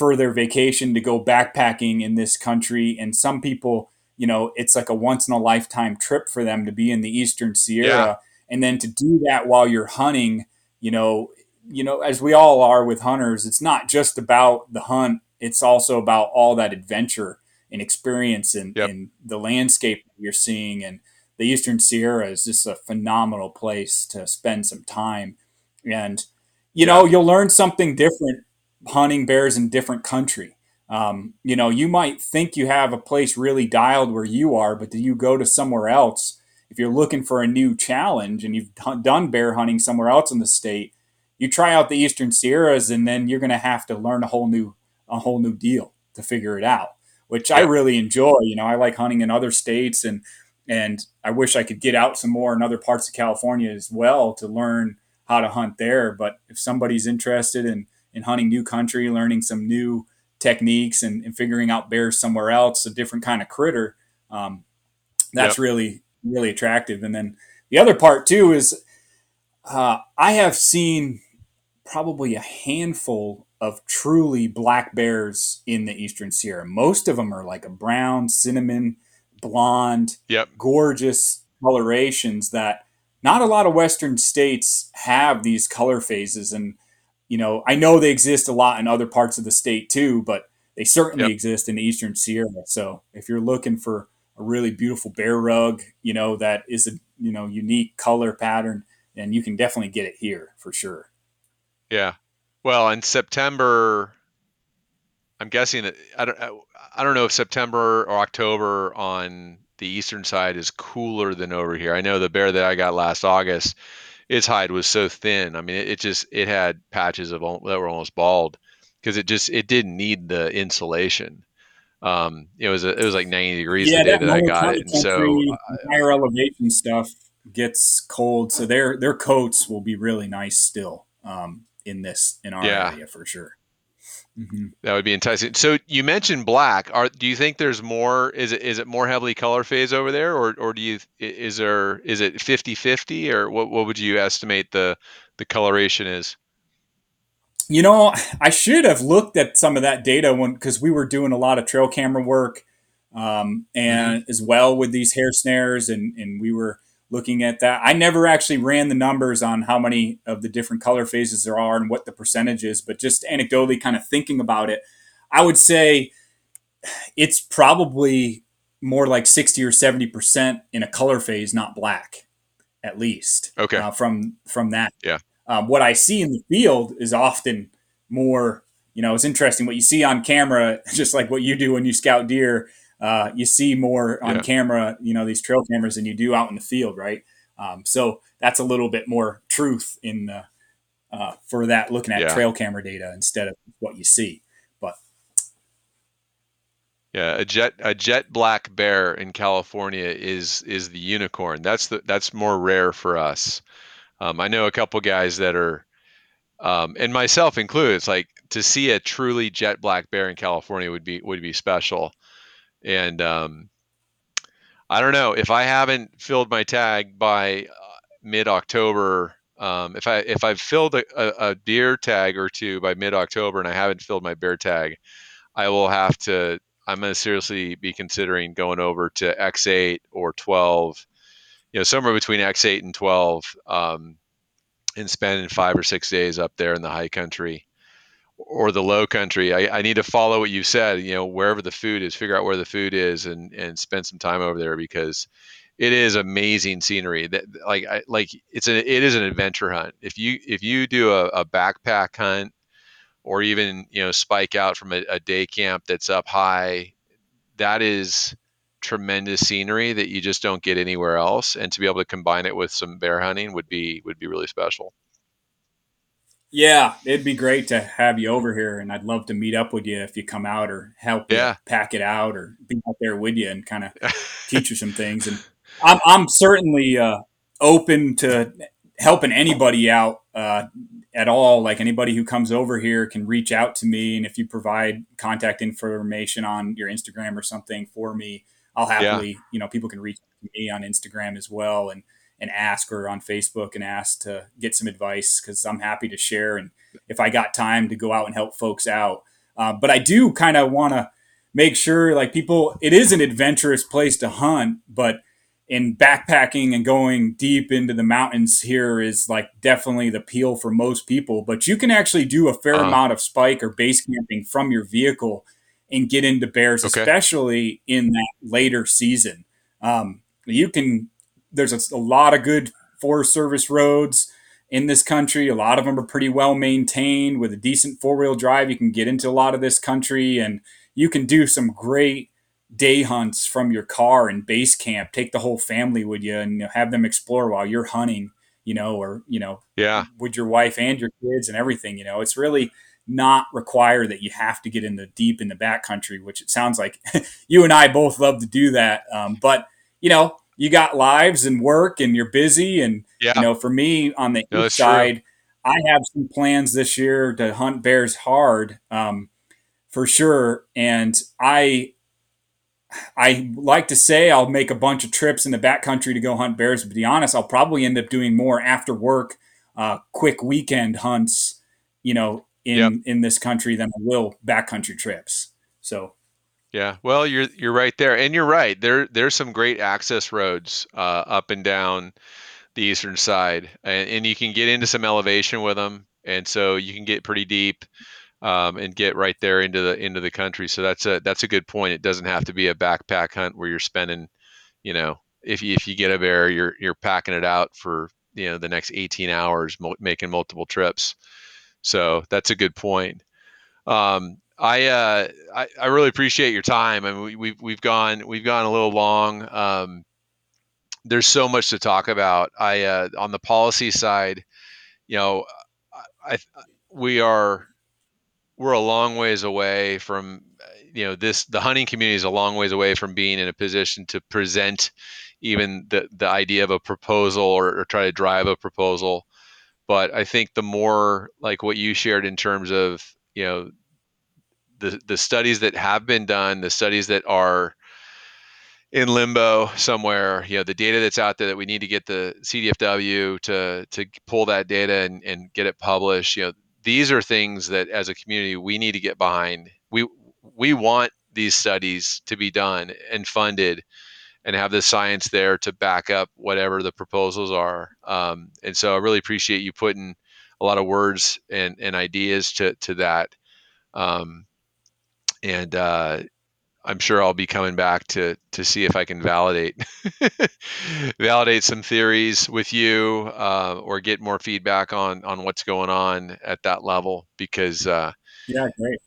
for their vacation to go backpacking in this country, and some people, you know, it's like a once in a lifetime trip for them to be in the Eastern Sierra. Yeah. And then to do that while you're hunting, you know, you know, as we all are with hunters, it's not just about the hunt. It's also about all that adventure and experience and, Yep. and the landscape you're seeing. And the Eastern Sierra is just a phenomenal place to spend some time. And, you know, you'll learn something different hunting bears in different country. Um, you know, you might think you have a place really dialed where you are, but do you go to somewhere else? If you're looking for a new challenge and you've done bear hunting somewhere else in the state, you try out the Eastern Sierras, and then you're going to have to learn a whole new a whole new deal to figure it out. Which I really enjoy. You know, I like hunting in other states, and and I wish I could get out some more in other parts of California as well to learn how to hunt there. But if somebody's interested in in hunting new country, learning some new techniques, and, and figuring out bears somewhere else, a different kind of critter, um, that's Yep. really really attractive. And then the other part too is uh, I have seen probably a handful of truly black bears in the Eastern Sierra. Most of them are like a brown, cinnamon, blonde, Yep. gorgeous colorations that not a lot of Western states have these color phases. And, you know, I know they exist a lot in other parts of the state too, but they certainly Yep. exist in the Eastern Sierra. So if you're looking for a really beautiful bear rug, you know, that is a, you know, unique color pattern, then you can definitely get it here for sure. Yeah. Well, in September, I'm guessing that I don't I- I don't know if September or October on the eastern side is cooler than over here. I know the bear that I got last August, its hide was so thin. I mean, it, it just it had patches of that were almost bald because it just it didn't need the insulation. Um, it was a, it was like 90 degrees Yeah, the day that that I got it, and so higher elevation stuff gets cold, so their their coats will be really nice still um, in this in our Yeah. area for sure. Hmm That would be enticing. So you mentioned black. Are do you think there's more? Is it is it more heavily color phase over there, or or do you is there is it 50-50 or what what would you estimate the the coloration is? You know, I should have looked at some of that data when because we were doing a lot of trail camera work, um, and as well with these hair snares, and and we were looking at that. I never actually ran the numbers on how many of the different color phases there are and what the percentage is, but just anecdotally, kind of thinking about it, I would say it's probably more like sixty or seventy percent in a color phase, not black, at least. Okay. uh, from from that. Yeah. Um, what I see in the field is often more. You know, it's interesting what you see on camera, just like what you do when you scout deer. Uh, you see more on Yeah. camera, you know, these trail cameras than you do out in the field, right? Um, so that's a little bit more truth in the, uh, for that looking at Yeah. trail camera data instead of what you see. But Yeah, a jet a jet black bear in California is is the unicorn. That's the that's more rare for us. Um, I know a couple guys that are, um, and myself included. It's like to see a truly jet black bear in California would be would be special. And um, I don't know if I haven't filled my tag by uh, mid October. Um, if I if I've filled a, a, a deer tag or two by mid October and I haven't filled my bear tag, I will have to. I'm going to seriously be considering going over to X8 or 12. You know, somewhere between X8 and 12, um, and spending five or six days up there in the high country or the low country. I, I need to follow what you said. You know, wherever the food is, figure out where the food is, and and spend some time over there because it is amazing scenery. That like I like it's a it is an adventure hunt. If you if you do a, a backpack hunt or even you know spike out from a, a day camp that's up high, that is tremendous scenery that you just don't get anywhere else. And to be able to combine it with some bear hunting would be would be really special. Yeah, it'd be great to have you over here, and I'd love to meet up with you if you come out or help Yeah. pack it out or be out there with you and kind of teach you some things. And I'm, I'm certainly uh, open to helping anybody out uh, at all. Like anybody who comes over here can reach out to me, and if you provide contact information on your Instagram or something for me, I'll happily. You know, people can reach out to me on Instagram as well, and and ask or on Facebook and ask to get some advice because I'm happy to share. And if I got time to go out and help folks out, uh, but I do kind of want to make sure like people it is an adventurous place to hunt but in backpacking and going deep into the mountains here is like definitely the appeal for most people but you can actually do a fair uh-huh. amount of spike or base camping from your vehicle and get into bears okay. especially in that later season um, you can there's a, a lot of good forest service roads in this country. A lot of them are pretty well maintained with a decent four wheel drive. You can get into a lot of this country and you can do some great day hunts from your car and base camp. Take the whole family with you and have them explore while you're hunting, you know, or, you know, yeah, with your wife and your kids and everything. You know, it's really not required that you have to get in the deep in the back country, which it sounds like you and I both love to do that. Um, but, you know, you got lives and work and you're busy. And, yeah. you know, for me on the no, east side, true. I have some plans this year to hunt bears hard um, for sure. And I, I like to say I'll make a bunch of trips in the backcountry to go hunt bears. But to be honest, I'll probably end up doing more after work, uh, quick weekend hunts, you know, in yep. in this country than I will backcountry trips. So yeah, well, you're you're right there, and you're right. There there's some great access roads uh, up and down the eastern side, and, and, you can get into some elevation with them, and so you can get pretty deep um, and get right there into the into the country. So that's a that's a good point. It doesn't have to be a backpack hunt where you're spending, you know, if you, if you get a bear, you're you're packing it out for you know the next 18 hours, mo- making multiple trips. So that's a good point. Um, I, uh, I, I really appreciate your time. I mean, we, we've we've gone we've gone a little long. Um, there's so much to talk about. I uh, on the policy side, you know, I, I we are we're a long ways away from you know this the hunting community is a long ways away from being in a position to present even the the idea of a proposal or, or try to drive a proposal but i think the more like what you shared in terms of you know the the studies that have been done, the studies that are in limbo somewhere, you know, the data that's out there that we need to get the CDFW to to pull that data and, and get it published. You know, these are things that as a community we need to get behind. We we want these studies to be done and funded and have the science there to back up whatever the proposals are. Um, and so I really appreciate you putting a lot of words and, and ideas to, to that. Um, and uh, I'm sure I'll be coming back to to see if I can validate validate some theories with you uh, or get more feedback on on what's going on at that level because uh, yeah, great.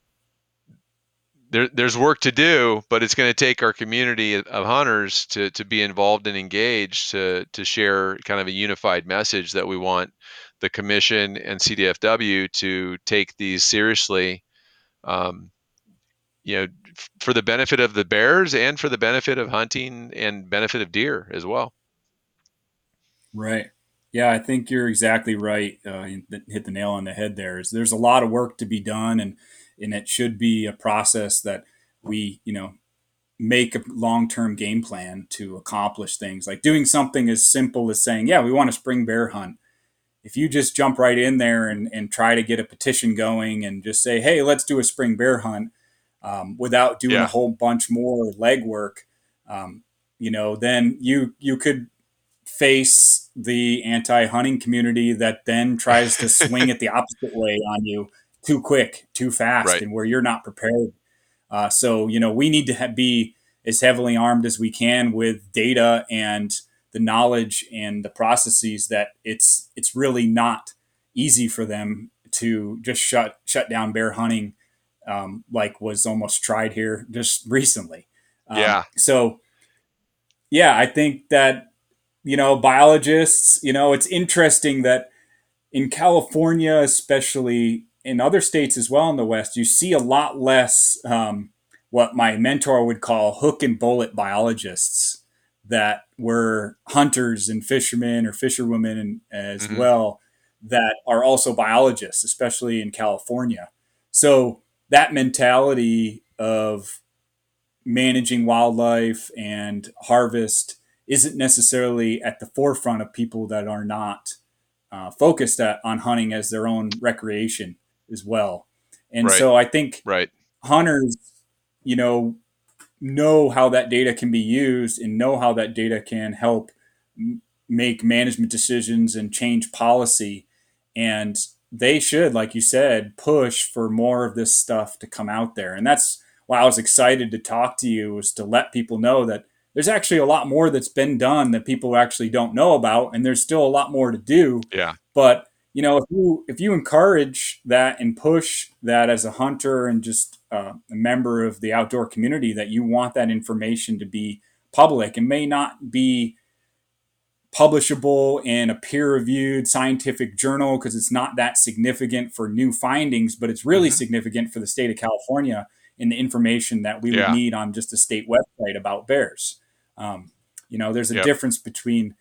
There, there's work to do, but it's going to take our community of hunters to, to be involved and engaged to, to share kind of a unified message that we want the commission and CDFW to take these seriously um, you know for the benefit of the bears and for the benefit of hunting and benefit of deer as well. Right. Yeah i think you're exactly right uh, hit the nail on the head there is there's a lot of work to be done and and it should be a process that we you know make a long-term game plan to accomplish things. Like doing something as simple as saying yeah we want a spring bear hunt. If you just jump right in there and, and try to get a petition going and just say hey let's do a spring bear hunt um, without doing yeah. a whole bunch more legwork, um, you know, then you you could face the anti-hunting community that then tries to swing it the opposite way on you too quick, too fast, right. and where you're not prepared. Uh, so you know, we need to ha- be as heavily armed as we can with data and the knowledge and the processes that it's it's really not easy for them to just shut shut down bear hunting um, like was almost tried here just recently. Um, yeah. So, yeah, I think that you know biologists. You know, it's interesting that in California, especially in other states as well in the West, you see a lot less um, what my mentor would call hook and bullet biologists that were hunters and fishermen or fisherwomen as mm-hmm. well that are also biologists, especially in California. So that mentality of managing wildlife and harvest isn't necessarily at the forefront of people that are not uh, focused at, on hunting as their own recreation as well. And right. so I think right. hunters you know, know how that data can be used and know how that data can help make management decisions and change policy. And they should, like you said, push for more of this stuff to come out there. And that's why I was excited to talk to you was to let people know that there's actually a lot more that's been done that people actually don't know about, and there's still a lot more to do. Yeah. But you know, if you if you encourage that and push that as a hunter and just uh, a member of the outdoor community, that you want that information to be public, and may not be publishable in a peer-reviewed scientific journal because it's not that significant for new findings, but it's really mm-hmm. significant for the state of California in the information that we yeah. would need on just a state website about bears. Um, you know, there's a yep. difference between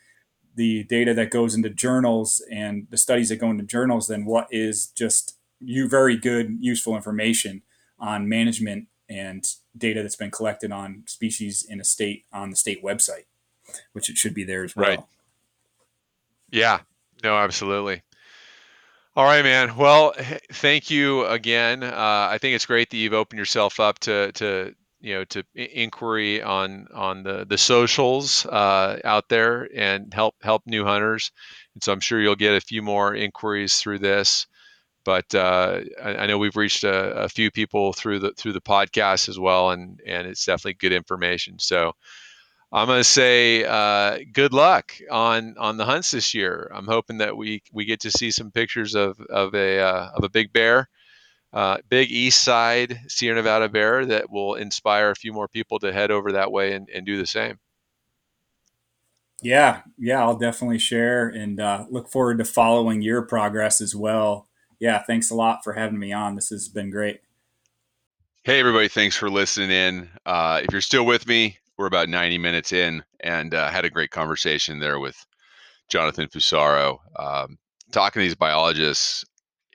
the data that goes into journals and the studies that go into journals than what is just you very good, useful information on management and data that's been collected on species in a state on the state website, which it should be there as well. Right. Yeah. No, absolutely. All right, man. Well, thank you again. Uh, I think it's great that you've opened yourself up to to you know to inquiry on on the the socials uh, out there and help help new hunters. And so I'm sure you'll get a few more inquiries through this. But uh, I, I, know we've reached a, a, few people through the through the podcast as well, and and it's definitely good information. So I'm going to say uh, good luck on on the hunts this year. I'm hoping that we we get to see some pictures of of a uh, of a big bear, uh, big east side Sierra Nevada bear that will inspire a few more people to head over that way and, and do the same. Yeah, yeah, I'll definitely share and uh, look forward to following your progress as well. Yeah, thanks a lot for having me on. This has been great. Hey, everybody, thanks for listening in. Uh, if you're still with me, we're about 90 minutes in and uh, had a great conversation there with Jonathan Fusaro. Um, talking to these biologists,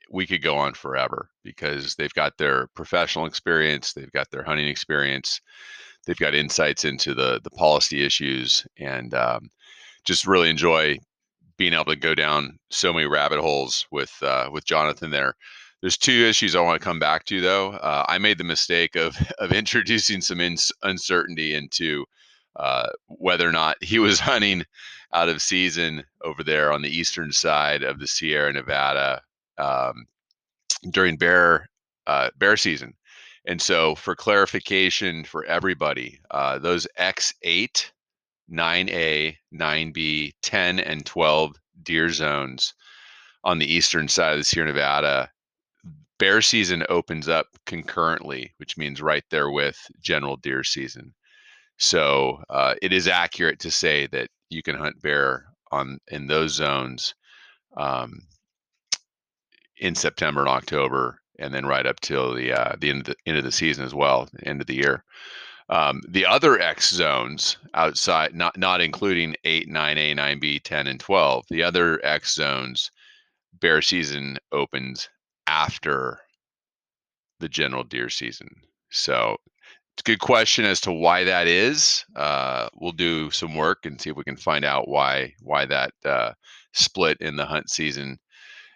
we could go on forever because they've got their professional experience, they've got their hunting experience, they've got insights into the the policy issues, and um, just really enjoy being able to go down so many rabbit holes with uh, with Jonathan there. There's two issues I want to come back to, though. Uh, I made the mistake of of introducing some ins- uncertainty into uh, whether or not he was hunting out of season over there on the eastern side of the Sierra Nevada um, during bear uh, bear season. And so, for clarification for everybody, uh, those X8, 9A, 9B, 10, and 12 deer zones on the eastern side of the Sierra Nevada bear season opens up concurrently, which means right there with general deer season. So uh, it is accurate to say that you can hunt bear on in those zones um, in September and October, and then right up till the uh, the end of the end of the season as well, end of the year. Um, the other X zones outside, not not including eight, nine A, nine B, ten, and twelve, the other X zones, bear season opens after the general deer season. So it's a good question as to why that is. Uh, we'll do some work and see if we can find out why why that uh, split in the hunt season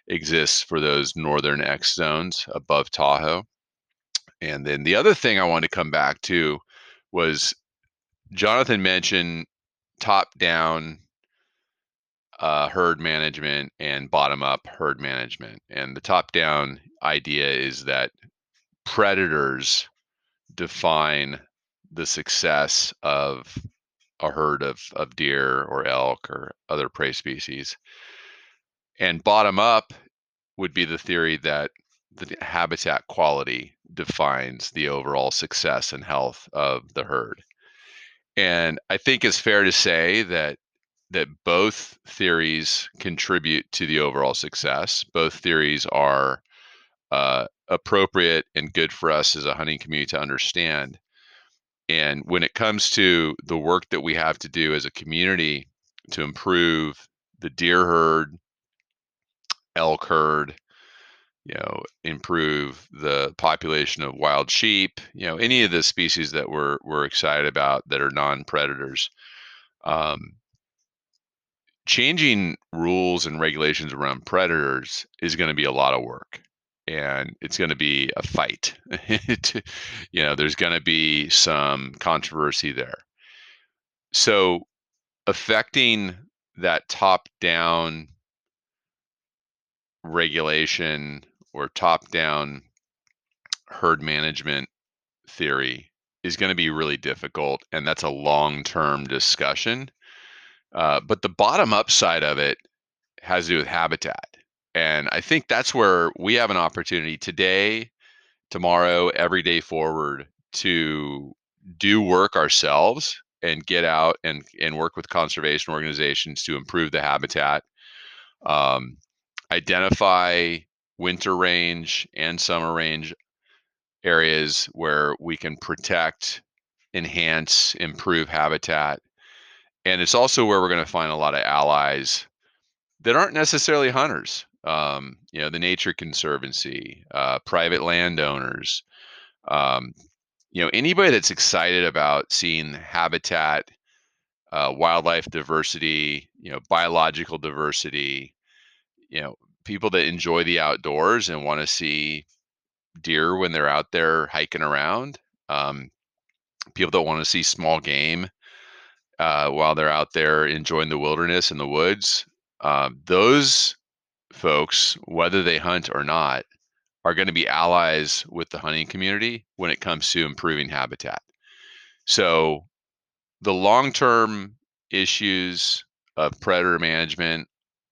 exists for those northern X zones above Tahoe. And then the other thing I wanted to come back to was Jonathan mentioned top down uh, herd management and bottom up herd management. And the top down idea is that predators define the success of a herd of, of deer or elk or other prey species. And bottom up would be the theory that the habitat quality defines the overall success and health of the herd. And I think it's fair to say that that both theories contribute to the overall success. Both theories are uh, appropriate and good for us as a hunting community to understand. And when it comes to the work that we have to do as a community to improve the deer herd, elk herd, you know, improve the population of wild sheep, you know, any of the species that we're we're excited about that are non-predators. Um, changing rules and regulations around predators is going to be a lot of work. and it's going to be a fight. you know, there's going to be some controversy there. So, affecting that top down regulation or top down herd management theory is going to be really difficult. And that's a long term discussion. Uh, but the bottom up side of it has to do with habitat. And I think that's where we have an opportunity today, tomorrow, every day forward to do work ourselves and get out and, and work with conservation organizations to improve the habitat, um, identify winter range and summer range areas where we can protect, enhance, improve habitat. And it's also where we're going to find a lot of allies that aren't necessarily hunters. Um, you know, the Nature Conservancy, uh, private landowners, um, you know, anybody that's excited about seeing habitat, uh, wildlife diversity, you know, biological diversity, you know, people that enjoy the outdoors and want to see deer when they're out there hiking around, um, people that want to see small game uh, while they're out there enjoying the wilderness and the woods. Uh, those folks, whether they hunt or not, are going to be allies with the hunting community when it comes to improving habitat. So, the long term issues of predator management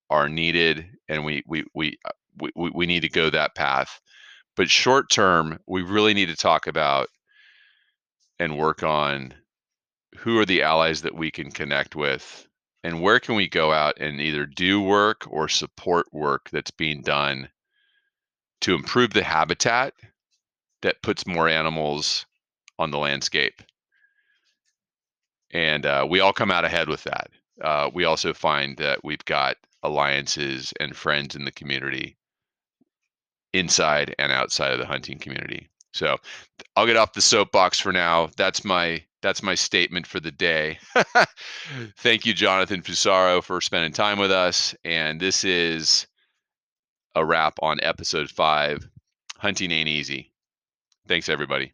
are needed, and we we we uh, we, we need to go that path. But short term, we really need to talk about and work on who are the allies that we can connect with and where can we go out and either do work or support work that's being done to improve the habitat that puts more animals on the landscape. And uh, we all come out ahead with that. Uh, we also find that we've got alliances and friends in the community inside and outside of the hunting community. So i'll get off the soapbox for now. That's my that's my statement for the day. Thank you, Jonathan Fusaro, for spending time with us. And this is a wrap on episode five Hunting Ain't Easy. Thanks, everybody.